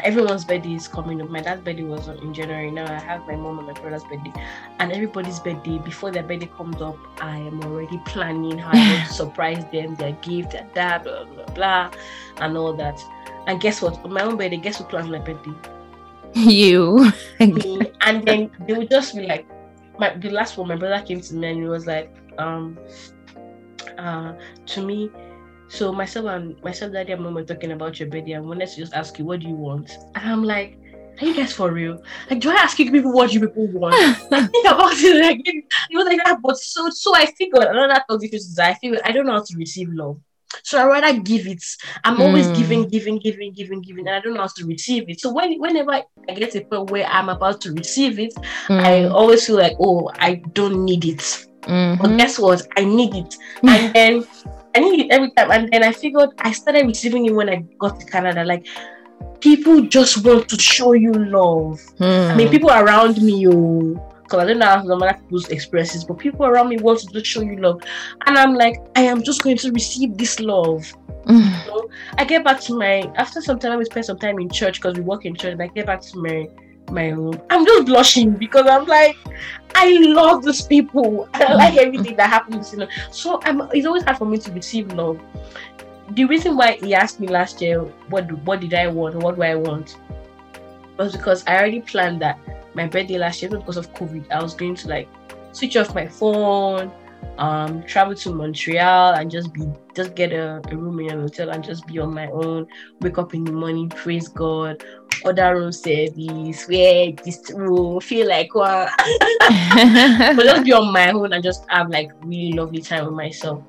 everyone's birthday is coming up. My dad's birthday was in January. Now I have my mom and my brother's birthday, and everybody's birthday. Before their birthday comes up, I am already planning how to surprise them, their gift, their dad, blah blah blah, and all that. And guess what? On my own birthday, guess who planned my birthday? You. and then they would just be like, my the last one, my brother came to me and he was like, um, uh, to me. So myself and myself, daddy and mom were talking about your birthday, and wanted to just ask you, what do you want? And I'm like, are you guys for real? Like, do I ask you people what you people want? I think about it. Like, it was like that, but so so I figured another thought is I feel I don't know how to receive love. So I rather give it. I'm always Mm. giving, giving, giving, giving, giving, and I don't know how to receive it. So when whenever I get to a point where I'm about to receive it, I Mm. always feel like, oh, I don't need it. But Mhm. guess what? I need it. And then I need it every time. And then I figured I started receiving it when I got to Canada. Like people just want to show you love. I mean, Mm. people around me, oh, because I don't know how some other people's expresses, but people around me want to just show you love. And I'm like, I am just going to receive this love. Mm. I get back to my after some time we spend some time in church because we work in church. And I get back to my my room. I'm just blushing because I'm like, I love these people. I like everything that happens. You know, so I'm. It's always hard for me to receive love. The reason why he asked me last year, what do- what did I want? What do I want? Was because I already planned that my birthday last year because of COVID. I was going to like switch off my phone, um, travel to Montreal and just be just get a, a room in an hotel and just be on my own. Wake up in the morning, praise God, order room service, wear this room, feel like wow. but just be on my own and just have like really lovely time with myself.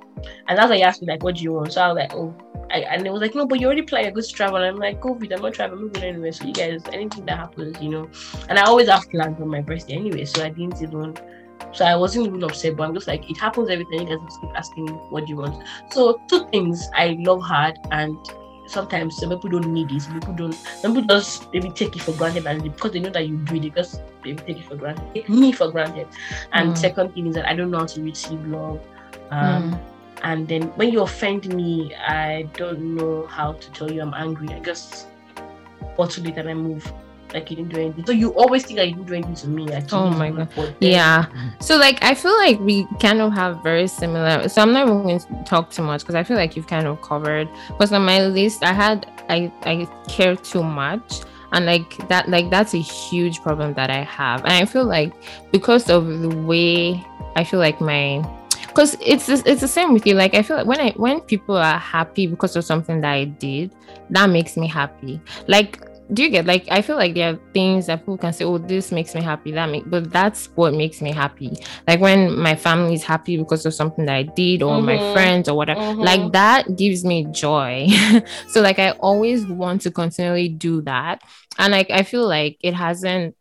And that's why he asked me like, "What do you want?" So I was like, "Oh." I, and it was like, no, but you already planned a good travel. And I'm like, COVID, I'm not traveling, I'm not going anywhere. So you guys, anything that happens, you know. And I always have plans on my birthday anyway, so I didn't even so I wasn't even upset, but I'm just like, it happens every time. You guys just keep asking me, what do you want? So two things I love hard, and sometimes some people don't need it. Some people don't. Some people just maybe take it for granted, and because they know that you do it, they just maybe take it for granted. Take me for granted. And Mm. second thing is that I don't know how to receive love. Um, Mm. And then when you offend me, I don't know how to tell you I'm angry. I just bottle it and I move. Like you didn't do anything. So you always think that you didn't do anything to me. Actually, Oh my God. Yeah. So like I feel like we kind of have very similar. So I'm not even going to talk too much because I feel like you've kind of covered. Because on my list, I had I I care too much. and like that like that's a huge problem that i have and i feel like because of the way i feel like my because it's it's the same with you like i feel like when i when people are happy because of something that i did that makes me happy like do you get like i feel like there are things that people can say oh this makes me happy that make but that's what makes me happy like when my family is happy because of something that i did or mm-hmm. my friends or whatever mm-hmm. like that gives me joy so like i always want to continually do that and like i feel like it hasn't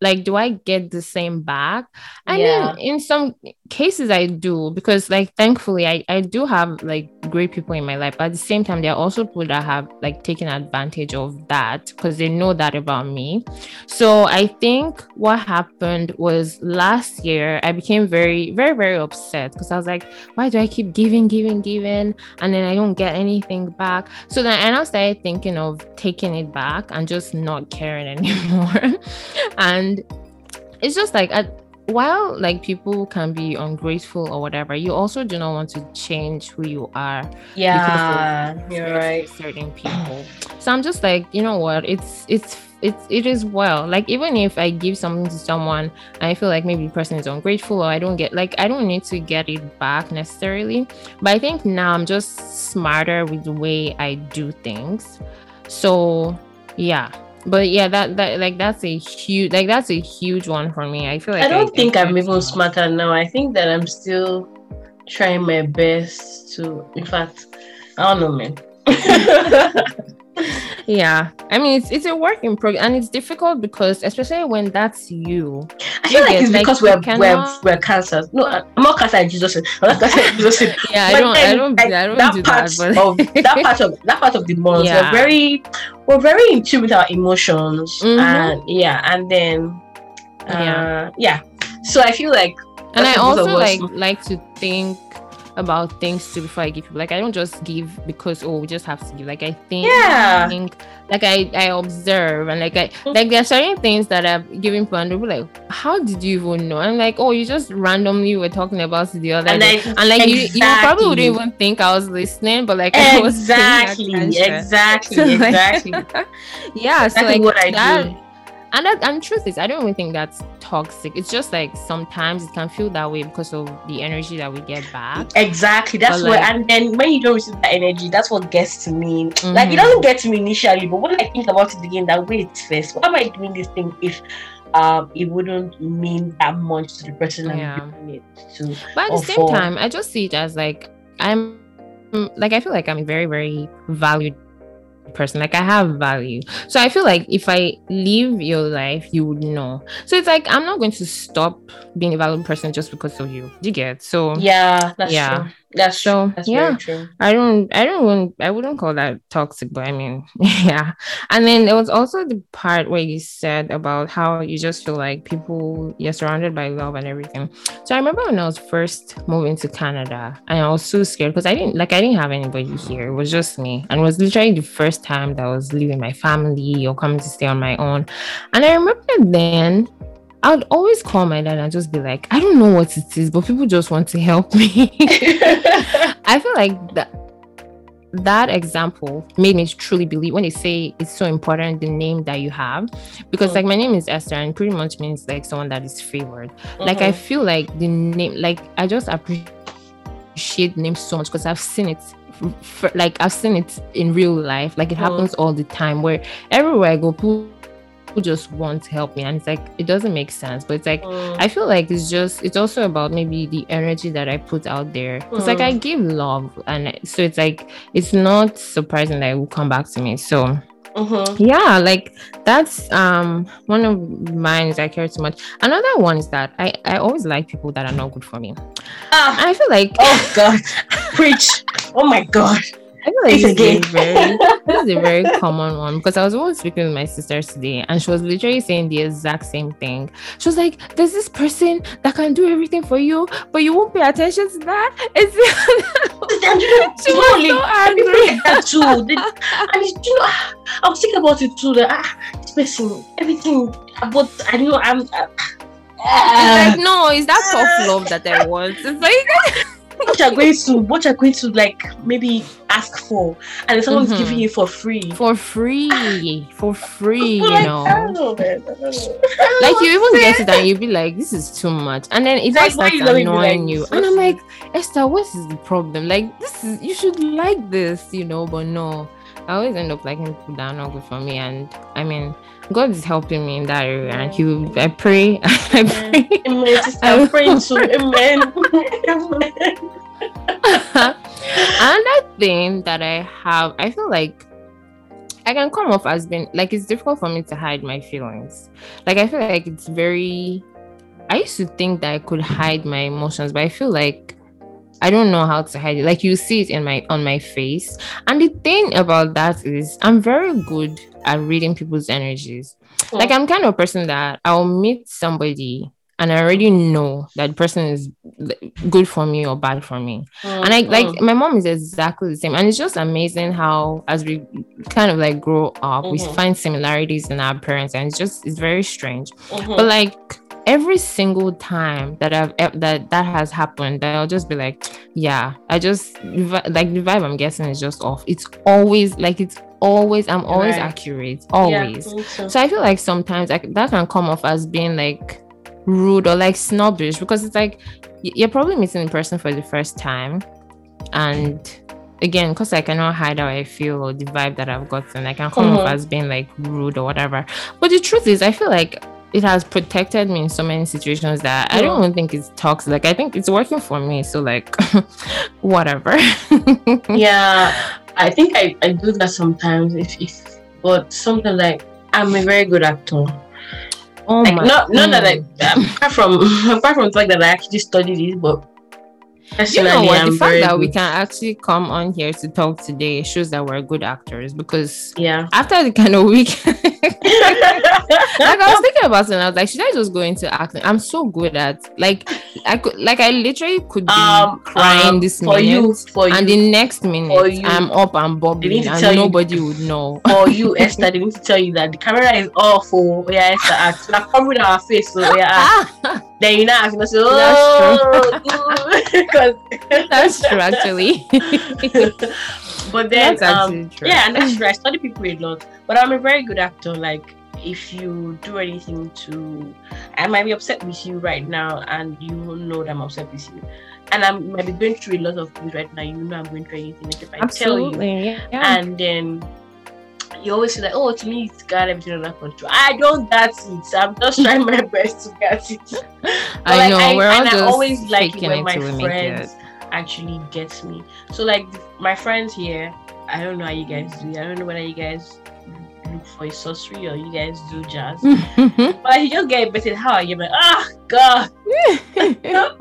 like do i get the same back? I yeah. mean in some cases i do because like thankfully i i do have like great people in my life but at the same time there are also people that have like taken advantage of that because they know that about me. So i think what happened was last year i became very very very upset because i was like why do i keep giving giving giving? And then i don't get anything back. So then i started thinking of taking it back and just not caring anymore. And it's just like at, while like people can be ungrateful or whatever you also do not want to change who you are yeah you're right. certain people. So i'm just like you know what? It's it's it's it is well. Like even if i give something to someone i feel like maybe the person is ungrateful or i don't get like i don't need to get it back necessarily. But i think now i'm just smarter with the way i do things so yeah. But yeah that that like that's a huge like that's a huge one for me. I feel like i don't I, think I, i'm even smarter now. I think that i'm still trying my best to in fact i don't know man yeah. I mean it's it's a work in progress and it's difficult because especially when that's you i feel like it's like, because we're, cannot... we're we're cancers no i'm not cancer jesus i'm not cancer jesus yeah i don't i don't i don't that do part that, but... of that part of that part of the month yeah. we're very we're very in tune with our emotions. Mm-hmm. and yeah and then uh, yeah. Yeah so i feel like and i also like like to think about things too before I give people. Like I don't just give because oh we just have to give. Like I think, yeah. think like I I observe and like I like there are certain things that I've given people and they'll be like, how did you even know? I'm like, oh you just randomly were talking about the other and day. Like, and like exactly. you, you probably wouldn't even think I was listening, but like exactly, I was exactly, exactly, so, like, exactly. yeah, so like what I that, do and that and truth is i don't even think that's toxic it's just like sometimes it can feel that way because of the energy that we get back exactly that's but what like, and then when you don't receive that energy that's what gets to me mm-hmm. like it doesn't get to me initially but when i think about it again that wait first why am i doing this thing if um, it wouldn't mean that much to the person I'm doing it to. But at the same for. time, I just see it as like I'm like I feel like I'm very, very valued person like i have value so i feel like if i live your life you would know so it's like i'm not going to stop being a valuable person just because of you you get so yeah yeah true. That's so That's yeah. I don't I don't want I wouldn't call that toxic, but I mean yeah. And then there was also the part where you said about how you just feel like people you're surrounded by love and everything. So I remember when I was first moving to Canada and I was so scared because I didn't like I didn't have anybody here. It was just me. And it was literally the first time that I was leaving my family or coming to stay on my own. And I remember then I would always call my dad and just be like, I don't know what it is, but people just want to help me. I feel like that that example made me truly believe when they say it's so important the name that you have because mm like my name is esther and pretty much means like someone that is favored mm-hmm. like i mm-hmm. feel like the name like i just appreciate names so much because i've seen it for, like i've seen it in real life like it mm happens all the time where everywhere i go people just want to help me and it's like it doesn't make sense but it's like mm. i feel like it's just it's also about maybe the energy that i put out there It's mm. like i mm. give love and so it's like it's not surprising that it will come back to me so Mm-hmm. yeah like that's um one of mine i care too much. Another one is that i i always like people that are not good for me. Ah, i feel like oh god. Preach. Oh my god I feel like this is, very, this is a very common one because I was always speaking with my sister today and she was literally saying the exact same thing. She was like, There's this person that can do everything for you, but you won't pay attention to that. It's she was so angry. That too. and you know, I was thinking about it too. That ah, this person, everything about I know I'm uh, like, no, is that tough love that I want? It's like what you're going to what you're going to like maybe ask for and someone's Mhm. giving you for free. For free. For free, you Like, know. Know, man. I don't know. Like you even get it and you be like, this is too much. And then it Like, starts you let me be annoying like you. And I'm like, Esther, what is the problem? Like this is you should like this, you know, but no. I always end up liking people that are not good for me. And I mean, God is helping me in that area. And he will I pray. I pray. Amen. I'm praying to. Amen. Another thing that I have, I feel like I can come off as being like it's difficult for me to hide my feelings. Like I feel like it's very I used to think that I could hide my emotions, but I feel like I don't know how to hide it. Like you see it in my on my face. And the thing about that is I'm very good at reading people's energies. Like I'm kind of a person that I'll meet somebody and I already know that person is good for me or bad for me. And I like my mom is exactly the same. And it's just amazing how as we kind of like grow up, we Mhm. find similarities in our parents, and it's just it's very strange. Mhm. But like every single time that I've that that has happened, I'll just be like, yeah, I just like the vibe I'm guessing is just off. It's always like it's always I'm always Right. accurate, always. me too. So I feel like sometimes like, that can come off as being like rude or like snobbish because it's like you're probably meeting the person for the first time, and again, because I cannot hide how I feel or the vibe that I've gotten, I can come off Mhm. as being like rude or whatever. But the truth is, I feel like it has protected me in so many situations that I don't even think it's toxic. Like I think it's working for me. So like, whatever. yeah, I think I, I do that sometimes. If, if but something like I'm a very good actor. Oh Like my. not not that I apart from apart from the fact that I actually studied this, but You know what? I'm The fact that we can actually come on here to talk today shows that we're good actors because yeah. after the kind of week, like I was thinking about it and I was like, should I just go into acting? I'm so good at like I could like I literally could be um crying um, this for minute you for and you the next minute you. I'm up and bubbling and nobody would know. for you Esther they need to tell you that the camera is off oh yeah Esther act we're covering our face so yeah. Ah, then you know you know say oh because that's true actually. but then That's um true. yeah and that's true I study people a lot but I'm a very good actor like if you do anything to I might be upset with you right now and you know that I'm upset with you and I might be going through a lot of things right now you know I'm going through anything if I tell you Absolutely. Yeah. and then you always say like, oh, to me, it's got everything under control. I don't get it. I'm just trying my best to get it. I like, know. we're all and just I always like it when my till we make it. friends actually get me. So like my friends here, I don't know how you guys do. it. I don't know whether you guys look for a sorcery or you guys do jazz. but you just get better. How are you? Like, ah, God. oh,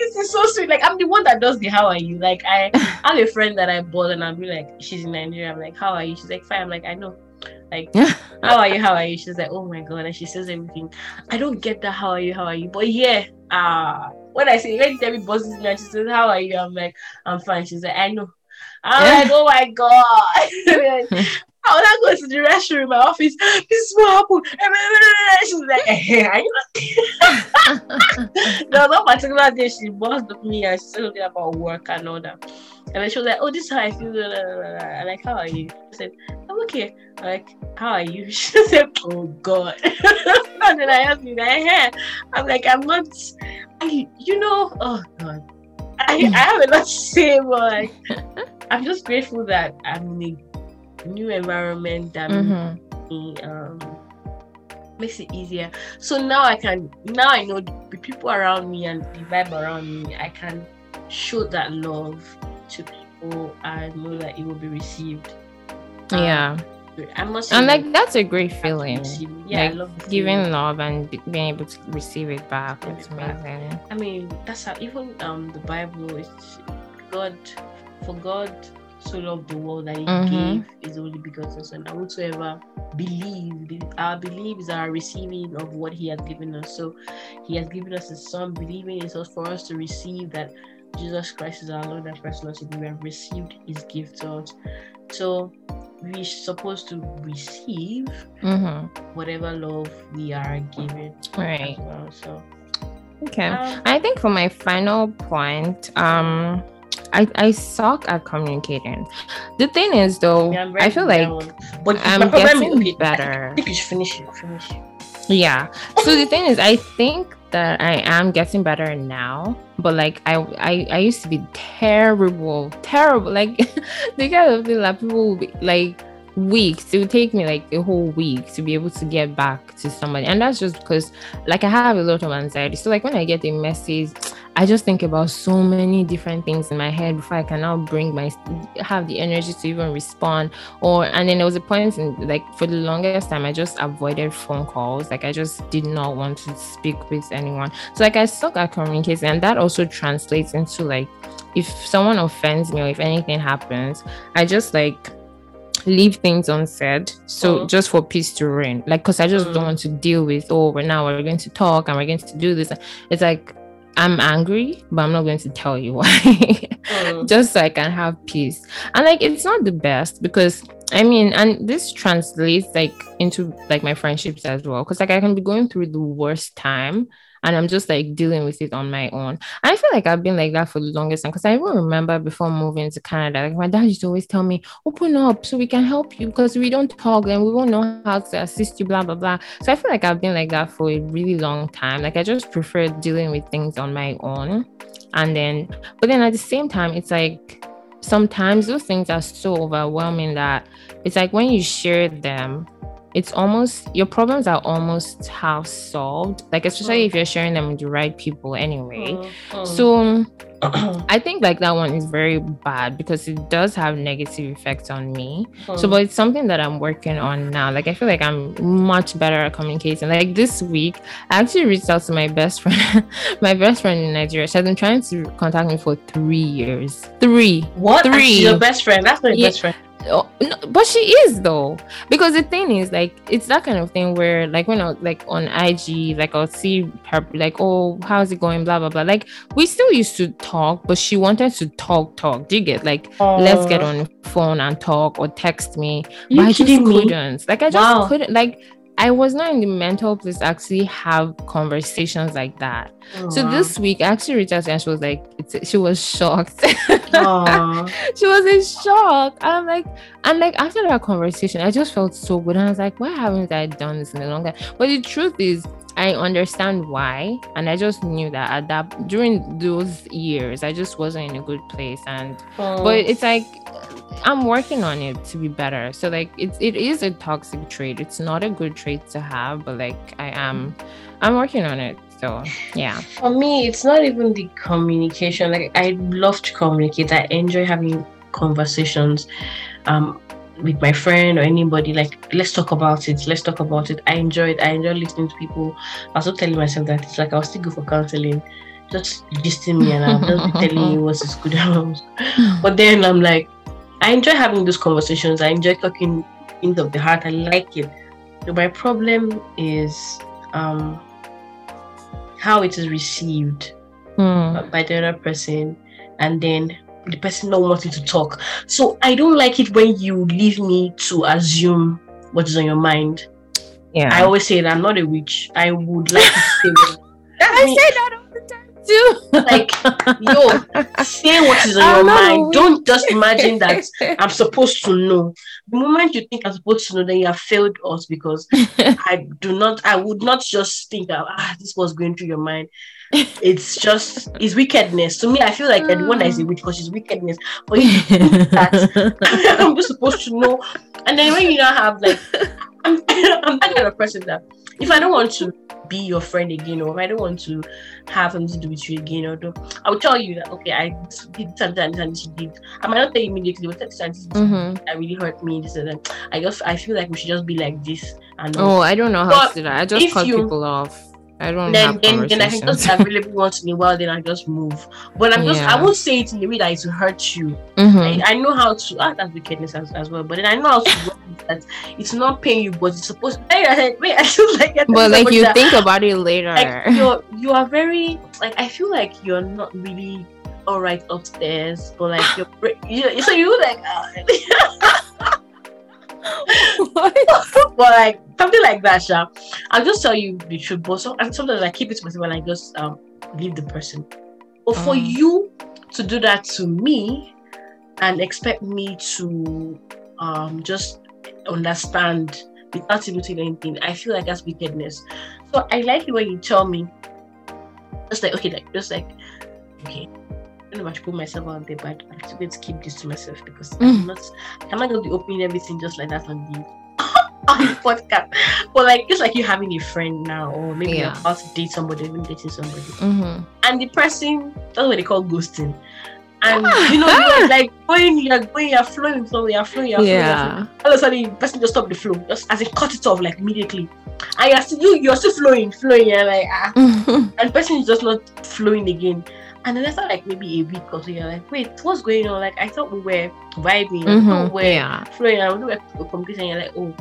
this is so sweet. Like I'm the one that does the how are you. Like I I have a friend that I bought and I'll be like, she's in Nigeria. I'm like, how are you? She's like, fine. I'm like, I know. Like, how are you? How are you? She's like, oh my god, and she says everything. I don't get that. How are you? How are you? But yeah, ah, when I say when Debbie bosses me and she says, how are you? I'm like, I'm fine. She's like, I know. I'm like, oh my god. I was not going to the restroom in my office. This is what happened. She's like, eh, are you there was one particular day she bossed up me and she said something about work and all that. And then she was like, Oh, this is how I feel. blah, blah, blah. I'm like, How are you? I said, I'm okay. I'm like, How are you? She said, Oh God. and then I asked me, like, hey. I'm like, I'm not I, you know, oh God. I, I have a lot to say, but like, I'm just grateful that I'm in a new environment that Mhm. me um makes it easier so now i can now i know the people around me and the vibe around me i can show that love to people and know that it will be received Um, Yeah. i'm not And like that's a great I feeling. yeah i love Giving feeling. love and be- being able to receive it back. It's it back. amazing. i mean that's how even um the bible is god for god so loved the world that he Mhm. gave his only begotten son and whosoever believe our belief is our receiving of what he has given us so he has given us his son believing is us for us to receive that jesus christ is our lord and personal savior we have received his gift to us so we're supposed to receive Mm-hmm. whatever love we are given Right. as well so Okay. Um, I think for my final point, um, I, I suck at communicating. The thing is, though, yeah, I feel like but I'm getting better. I think you should finish it. Finish it. Yeah. So the thing is, I think that I am getting better now, but like I I, I used to be terrible, terrible. Like the kind of thing that people will be like weeks. It would take me like a whole week to be able to get back to somebody. And that's just because like i have a lot of anxiety. So like when i get a message i just think about so many different things in my head before i can now bring my have the energy to even respond. Or and then there was a point in like for the longest time i just avoided phone calls. Like i just did not want to speak with anyone. So like i suck at communicating and that also translates into like if someone offends me or if anything happens i just like leave things unsaid. So mm. just for peace to reign. Like, cause I just mm. don't want to deal with, oh, we're now we're going to talk and we're going to do this. It's like I'm angry, but I'm not going to tell you why. mm. Just so I can have peace. And like it's not the best because I mean, and this translates like into like my friendships as well. Cause like I can be going through the worst time and I'm just like dealing with it on my own. And I feel like I've been like that for the longest time because I even remember before moving to Canada, like my dad used to always tell me, open up so we can help you because we don't talk and we won't know how to assist you, blah, blah, blah. So I feel like I've been like that for a really long time. Like I just prefer dealing with things on my own. And then, but then at the same time, it's like, sometimes those things are so overwhelming that it's like when you share them it's almost your problems are almost half solved like especially mm. if you're sharing them with the right people anyway mm. Mm. so I think like that one is very bad because it does have negative effects on me. So, but it's something that I'm working on now. Like I feel like I'm much better at communicating. Like this week, I actually reached out to my best friend, my best friend in Nigeria. She has been trying to contact me for three years. Three. What? Three. Your best friend? That's my yeah. best friend. Oh, no, but she is though. Because the thing is like it's that kind of thing where like when I like on IG like I'll see her like oh how's it going blah blah blah. Like we still used to talk but she wanted to talk talk. Do you get like uh, let's get on phone and talk or text me. But I just couldn't. Like I just wow. couldn't. Like I was not in the mental place to actually have conversations like that. Aww. So this week, I actually reached out to her and she was like, she was shocked. she was in shock. I'm like, and like after that conversation, I just felt so good. And I was like, why haven't I done this in a long time? But the truth is, I understand why, and I just knew that at that during those years, I just wasn't in a good place. And oh. but it's like I'm working on it to be better. So like it's it is a toxic trait. It's not a good trait to have, but like I am I'm working on it. So yeah. For me, it's not even the communication. Like I love to communicate. I enjoy having conversations. Um with my friend or anybody, like let's talk about it, let's talk about it. I enjoy it. I enjoy listening to people. I was also telling myself that it's like I was still good for counseling. Just listening me and I'll just be telling you what's good. but then I'm like, I enjoy having those conversations. I enjoy talking into the heart. I like it. So my problem is um, how it is received mm. by the other person, and then the person not wanting to talk. So I don't like it when you leave me to assume what is on your mind. Yeah. I always say that I'm not a witch. I would like to say that. I say that all the time too. like, yo, say what is on your mind. Don't just imagine that I'm supposed to know. The moment you think I'm supposed to know, then you have failed us because I do not, I would not just think that ah, this was going through your mind. It's just it's wickedness. To me, I feel like one that is a witch because she's wickedness. But that I'm just supposed to know. And then when you now have like I'm, I'm that kind of person that if I don't want to be your friend again, or if I don't want to have something to do with you again, or do, I'll tell you that okay, I did something and this did. I might not tell you immediately, but this mm-hmm. that really hurt me. This and that. I just I feel like we should just be like this. And oh, I don't know how to do that. I just cut you, people off. I don't then then, then I can just available once in a while, then I just move. But I'm just yeah. I won't say it in a way that it will hurt you. Mm-hmm. I, I, know how to ah, that's wickedness as, as well. But then I know how to that it's not paying you, but it's supposed to I said, wait, I feel like But like you that, think about it later. Like you're you are very like I feel like you're not really all right upstairs, but like you're you so you like uh, but like something like that, Sha. I'll just tell you the truth. But so, and sometimes I keep it to myself and I just um leave the person. But for Mm. you to do that to me and expect me to um just understand without even doing anything, I feel like that's wickedness. So I like it when you tell me, just like okay, like just like okay. I don't know if I should put myself out there, but I'm still going to keep this to myself because I'm Mm. not I'm not going to be opening everything just like that on the on the podcast. But like it's like you having a friend now, or maybe you're about to date somebody, even dating somebody, Mhm. and the person that's what they call ghosting. And you know, you're like going, you're going, you're flowing, flowing, you're flowing, you're flowing, Yeah. All of a sudden, the person just stop the flow, just as in cut it off like immediately. And you're still you, you're still flowing, flowing. You're like ah, Mhm. and the person is just not flowing again. And then after like maybe a week or so, you're like, wait, what's going on? Like I thought we were vibing, Mhm. we were Yeah. flowing, I we were. And you're like, oh,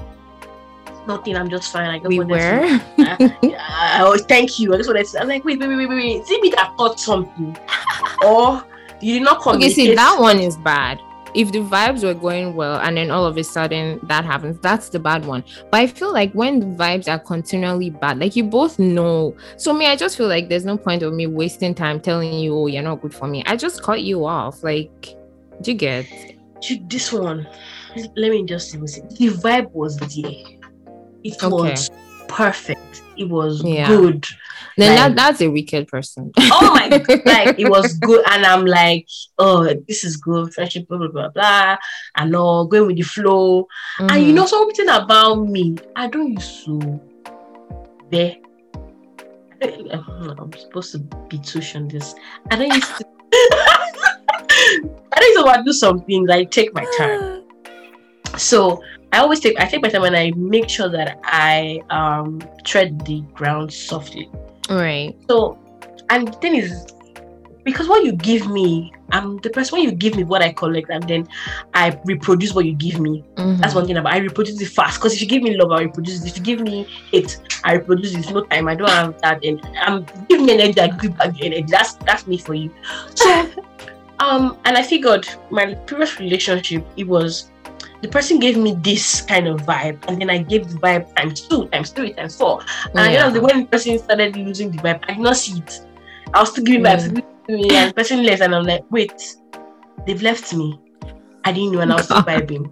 nothing, I'm just fine. I just We were. To, uh, oh, thank you. I just wanted to. Say I'm like, wait, wait, wait, wait, wait. Is it me that thought something, or you did not call? Okay, see that one is bad. If the vibes were going well and then all of a sudden that happens, that's the bad one. But I feel like when the vibes are continually bad, like you both know. So me, I just feel like there's no point of me wasting time telling you, oh, you're not good for me. I just cut you off. Like, do you get? This one. Let me just say, the vibe was there. It Okay. was perfect. It was Yeah. good. Then Like- that, that's a wicked person. oh my like it was good. And i'm like oh this is good. Friendship blah blah blah blah. And all going with the flow. And you Mhm. know something about me? I don't used to there i'm supposed to be tush on this. I don't used to i don't to want to do something like take my time. So I always take I take my time and I make sure that I um tread the ground softly. Right. So, and the thing is, because what you give me, I'm the person. When you give me what I collect, and then I reproduce what you give me. Mhm. That's one thing about I reproduce it fast. Because if you give me love, I reproduce it. If you give me hate, I reproduce it. No time. I don't have that. And um, give me energy. I give back energy. That's that's me for you. So, um, and I figured my previous relationship, it was the person gave me this kind of vibe, and then I gave the vibe times two, times three, times four. And I Yeah. realized that when the person started losing the vibe, I did not see it. I was still giving vibes, giving me, and the person left, and I'm like, wait, they've left me. I didn't know, and I was still vibing.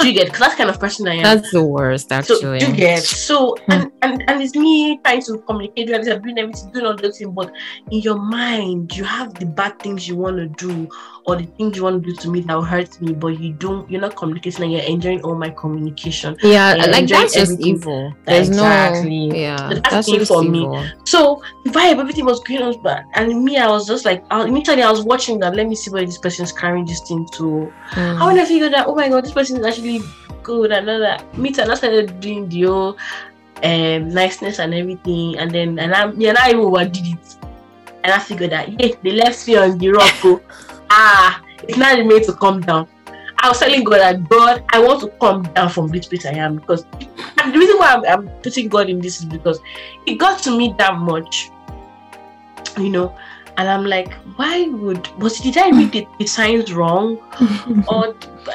Do you get? Because that's kind of person I am. That's the worst, so actually. do you get? So Hmm. and, and and it's me trying to communicate others, doing everything, doing all those things, but in your mind, you have the bad things you want to do or the things you want to do to me that will hurt me, but you don't. You're not communicating, and you're enjoying all my communication. Yeah, Yeah, like that's just evil. There's Exactly. no yeah, That's that's it just for me. evil. So the vibe, everything was going on, but and me, I was just like, I, initially I was watching that. Let me see where this person is carrying this thing to. Mm. How when I figured that, oh my god, this person is actually good and all that. Me and I started doing the whole um niceness and everything, and then and I yeah, and I even overdid it. And I figured that yeah, they left me on the rock. ah, it's not made to come down. I was telling God that God, I want to come down from this place I am because and the reason why I'm, I'm putting God in this is because it got to me that much, you know. And I'm like, why would was did I read the, the signs wrong? or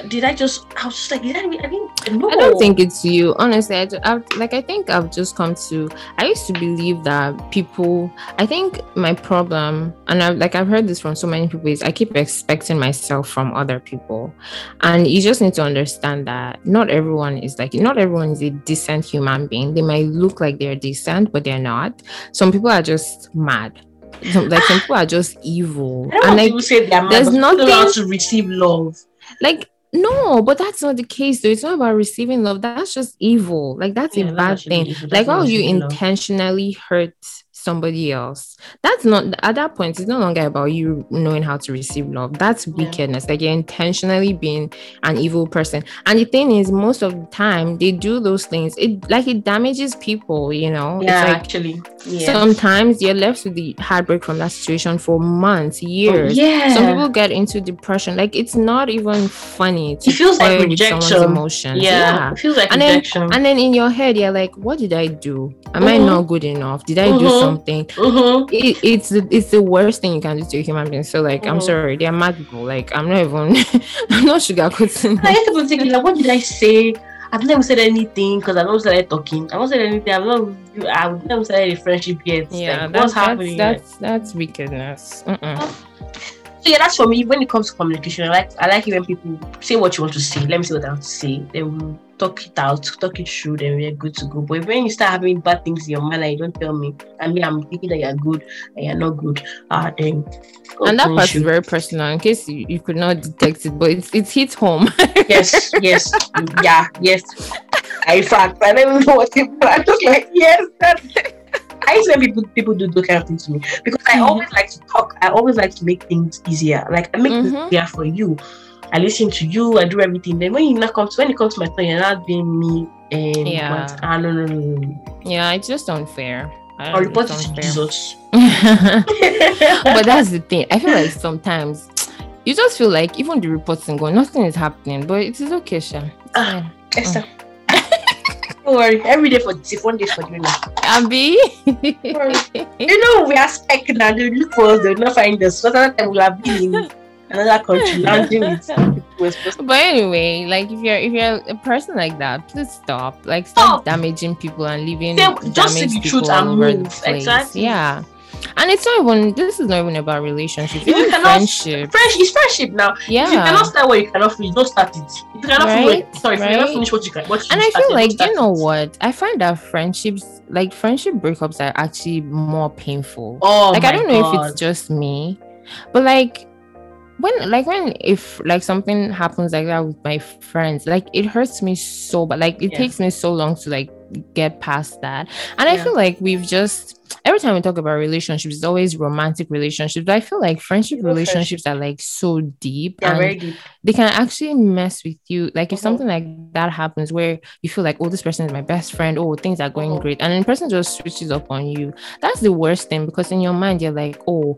did I just? I was just like, did I? I didn't. No. I don't think it's you. Honestly, I, ju- I've, like I think I've just come to. I used to believe that people. I think my problem, and I've like I've heard this from so many people, is I keep expecting myself from other people, and you just need to understand that not everyone is like not everyone is a decent human being. They might look like they're decent, but they're not. Some people are just mad. Some, like some people are just evil, I don't and like people say they are mad, there's but people don't know how nothing- to receive love. like no but that's not the case though. It's not about receiving love. That's just evil. Like that's Yeah, a bad actually thing. like would you receiving love. intentionally hurt somebody else that's not at that point it's no longer about you knowing how to receive love that's Yeah. wickedness like you're intentionally being an evil person and the thing is most of the time they do those things it like it damages people you know Yeah, it's like actually. Yeah. sometimes you're left with the heartbreak from that situation for months years Oh, yeah. some people get into depression like it's not even funny to It feels like rejection. emotions yeah, It feels like And then- rejection. and then in your head you're like what did i do am i Mhm. not good enough did i do Mhm. Something Mhm. it, it's the, it's the worst thing you can do to a human being so like i'm Mhm. sorry they're mad people like i'm not even i'm not sugarcoating I get people thinking like, what did I say? I've never said anything because I've not started talking. I've not said anything. I've not. I've never started a friendship yet. Yeah, like, that's, what's happening? that's that's that's wickedness. Mm-mm. So yeah, that's for me. When it comes to communication, I like I like it when people say what you want to say. Let me see what I want to say. Then we'll talk it out, talk it through. Then we're good to go. But when you start having bad things in your mind, and you don't tell me, I mean, I'm thinking that you're good and you're not good. Ah, then. And that part is you. very personal in case you, you could not detect it, but it's it hits home. yes, yes, yeah, yes. I fact, I don't even know what but I'm just like, yes. That, I used to when people people do those kind of things to me because I Mhm. always like to talk. I always like to make things easier. Like I make Mhm. things easier for you. I listen to you. I do everything. Then when you not come to when it comes to my turn, you're not being me. And Yeah. what? Ah, no, no, no, no, yeah, it's just unfair. I don't- report to. Jesus. but that's the thing. I feel like sometimes you just feel like even the report's reporting going, nothing is happening, but it is okay, Sha. Ah. Esther. Don't worry. Every day for this, one day for you now. Abby. You know, we are spec now. They look for us, they will not find us. What other time we'll have been in another country, lounging with people we're supposed to but anyway, like if you're if you're a person like that, please stop. Like stop damaging people and leaving Say- just say damaged the truth and move. Exactly. Yeah. And it's not even this is not even about relationships, you cannot- friendship. Friendship, it's friendship now. Yeah. If you cannot start what you cannot finish, don't start it. If you cannot finish, Right, what- sorry, if you cannot finish what you can, what you and I feel like you know it. what? I find that friendships, like friendship breakups, are actually more painful. Oh, like I don't know if it's just me, but like when like when if like something happens like that with my friends, like it hurts me so but like it Yeah. takes me so long to like get past that. And I feel like we've just every time we talk about relationships, it's always romantic relationships. But I feel like friendship relationships are like so deep Yeah, and very deep. they can actually mess with you. Like if Mhm. something like that happens where you feel like, oh, this person is my best friend, oh, things are going Mhm. great, and then the person just switches up on you. That's the worst thing because in your mind you're like, oh,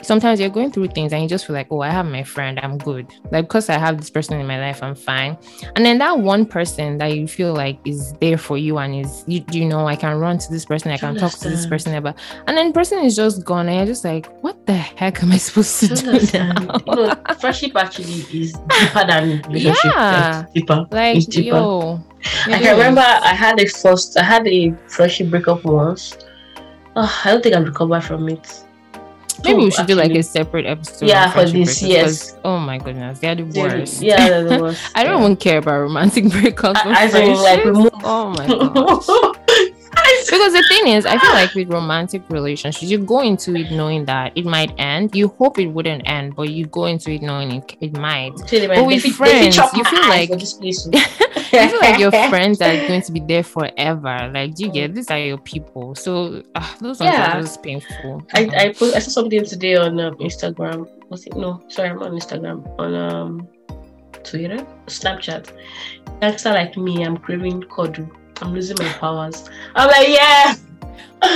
sometimes you're going through things and you just feel like, oh, I have my friend, I'm good. Like because I have this person in my life, I'm fine. And then that one person that you feel like is there for you and is you, you know, I can run to this person, I can talk to this person about, and then person is just gone, and you're just like, what the heck am I supposed to Do now? you know, friendship actually is deeper than relationship. Yeah. Like, deeper. Like, It's deeper. yo, I can remember. I had a first, I had a friendship breakup once. Oh, I don't think I've recovered from it. Maybe we should do like a separate episode. Yeah, for this, yes. Oh my goodness, they're the They're- worst. Yeah, they're the worst. I don't yeah. even care about romantic breakups. I- I don't like Oh my god. Because the thing is, I feel like with romantic relationships, you go into it knowing that it might end. You hope it wouldn't end, but you go into it knowing it, it might. But with they fit- they fit friends, you feel like- for this place. You feel like your friends are going to be there forever. Like, do you get these are your people. So uh, those ones Yeah. are just painful. I I, post, I saw something today on um, Instagram. Was it no? Sorry, I'm on Instagram. On um Twitter, Snapchat. Gangster like me, I'm craving cuddle. I'm losing my powers. I'm like, yeah.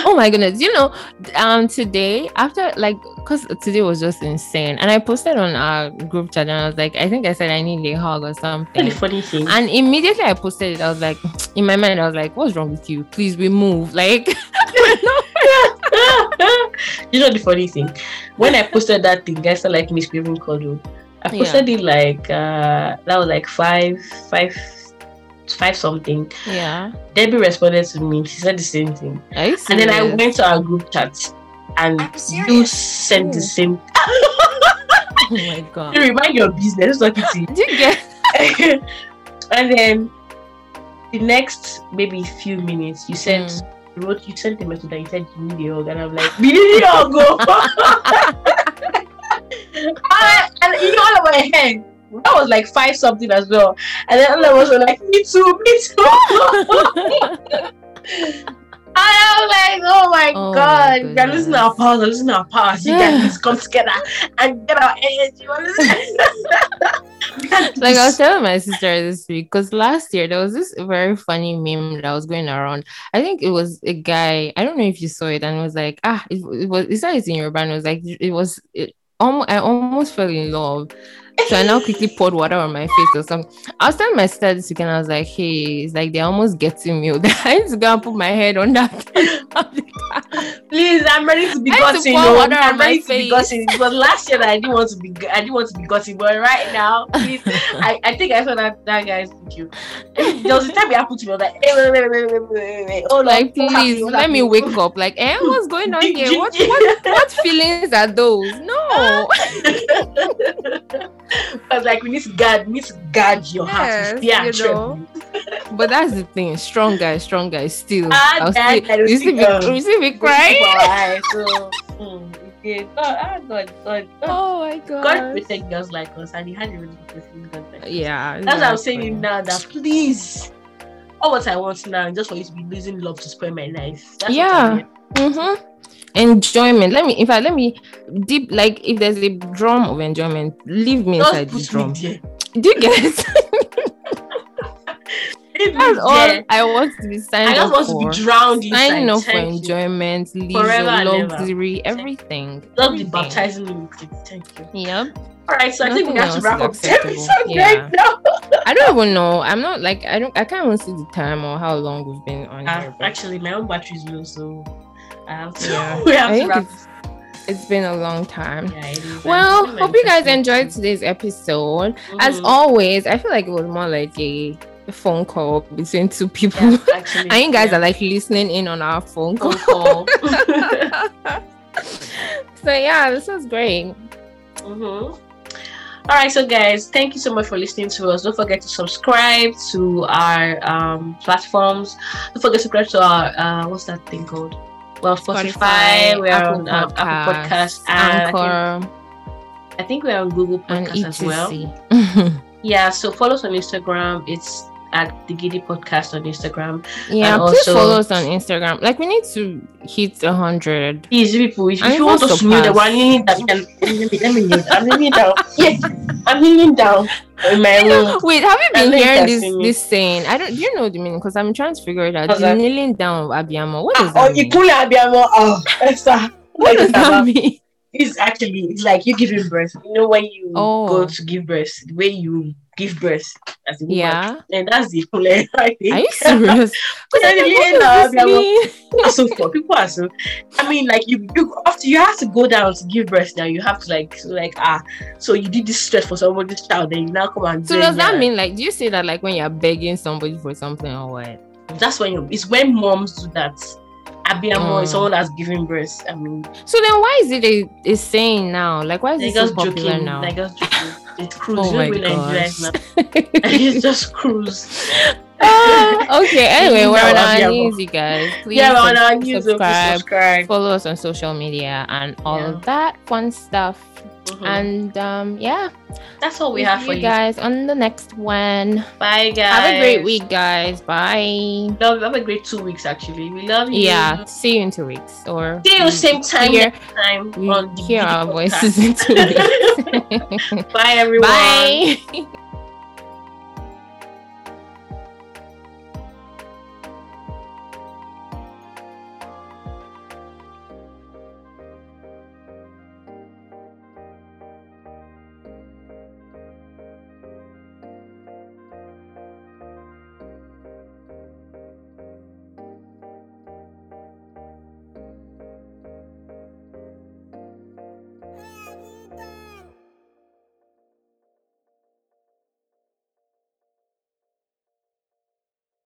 oh my goodness you know um today after like because today was just insane and i posted on our group chat and i was like i think i said i need a hug or something the funny thing. and immediately i posted it i was like in my mind i was like what's wrong with you please we move like you know the funny thing? When I posted that thing, guys are like me screaming cuddle. I Yeah. posted it like uh that was like five, five, five something. yeah Debbie responded to me. She said the same thing. Are And then I went to our group chat and you sent the same. oh my god You remind your business, not it. do you get and then the next maybe few minutes, you sent Mm. you wrote you sent a message that you said you need a hug, and I'm like, we need a hug. go." And you know all of my head. That was like five something as well. And then all was like, me too, me too. I was like, oh my Oh my god, we are losing our powers, we're losing our powers. You guys come together and get our energy. like I was telling my sister this week because last year there was this very funny meme that was going around. I think it was a guy. I don't know if you saw it, and it was like, ah, it, it was. It's not it's in Yoruba. And it was like it was. It, almost, I almost fell in love. So I now quickly poured water on my face or something. I was telling my sister this weekend, I was like, hey, it's like they're almost getting me. I need to go and put my head on that. Please, I'm ready to be I gotten. no. water I'm ready to be gotten. But last year I didn't want to be I didn't want to be gotten. But right now, please, I, I think I saw that that guy's video. There was a time he happened to me. I was like, hey, wait, wait, wait, wait, wait, wait. Oh, like, please let me wake up. Like, eh, what's going on here? What what what feelings are those? No. I was like, we need to guard, we need to guard your heart. Yes, Yeah, you know. But that's the thing. Strong guy, strong guy still. Ah, I'll that still you see me um, you see me crying. So, mm, okay. God, God, God, God. Oh my God god. protect girls like us, and he had a really good God like us. Yeah. That's what I'm saying now. That please, all what I want now, is just for you to be losing love to spoil my life. That's Yeah. Mm-hmm. Enjoyment. Let me, in fact, let me deep. Like, if there's a drum of enjoyment, leave me inside Just the drum. Do you get it? That's all. I want to be signed. I just want for. to be drowned inside. Signing up for enjoyment, leisure, Forever and ever. luxury, everything. Love the baptizing me with it. Thank you. Yep. All right, so I think we Nothing have to wrap up this episode Yeah. right now. I don't even know. I'm not like I don't. I can't even see the time or how long we've been on Uh, here. but actually, my own battery is low, so I have. Yeah. we have I to think wrap. it's, it's been a long time. Yeah. Well, hope you guys enjoyed today's episode. As Mhm. always, I feel like it was more like a phone call between two people. Yeah, actually, and you guys yeah. are like listening in on our phone call. phone call. so yeah, this was great. Mhm. All right, so guys, thank you so much for listening to us. Don't forget to subscribe to our um, platforms. Don't forget to subscribe to our uh, what's that thing called? Well, Spotify. we're on um, Apple Podcast, and I think, Anchor, I think we're on Google Podcast as well. Yeah, so follow us on Instagram. It's at the Giddy Podcast on Instagram. yeah, please also- follow us on Instagram. Like we need to hit a hundred. Please, people, if, if you want us to kneel, down, I'm kneeling down. Let me, let me kneel. I'm kneeling down. Yeah, I'm kneeling down in my room. Wait, have you been hearing this this saying? I don't. Do you know the meaning? Because I'm trying to figure it out. Kneeling down Abiyamo. What does Ah, that oh, mean? Ikunle Abiyamo. Oh, Esther. What does that mean? It's actually it's like you giving birth. You know when you Oh. go to give birth, the way you give birth as a woman. Yeah. And that's the Ikunle, I think. Are you serious? Because Yeah, I the think, kneeling what does this mean? are so for people are so I mean like you you after you have to go down to give birth now you have to like so like ah so you did this stress for somebody's child then you now come and So then does that mean like? Do you say that like when you're begging somebody for something or what? that's when you it's when moms do that Abiyamo is Mm. someone that's giving birth I mean So then why is it a, a saying now? Like why is it so just popular joking now? they just joking it's cruise Oh my gosh. now it's just cruise Okay. Anyway, we're on our knees, you guys. Please yeah we're on our news subscribe, subscribe follow us on social media, and all Yeah. of that fun stuff. Mhm. And um, yeah, that's all we have for you guys on the next one. bye guys Have a great week, guys. Bye. love have a great two weeks actually we love you Yeah, see you in two weeks. Or See you same time Hear, next time we on hear our Podcast. voices in two weeks. Bye everyone. Bye.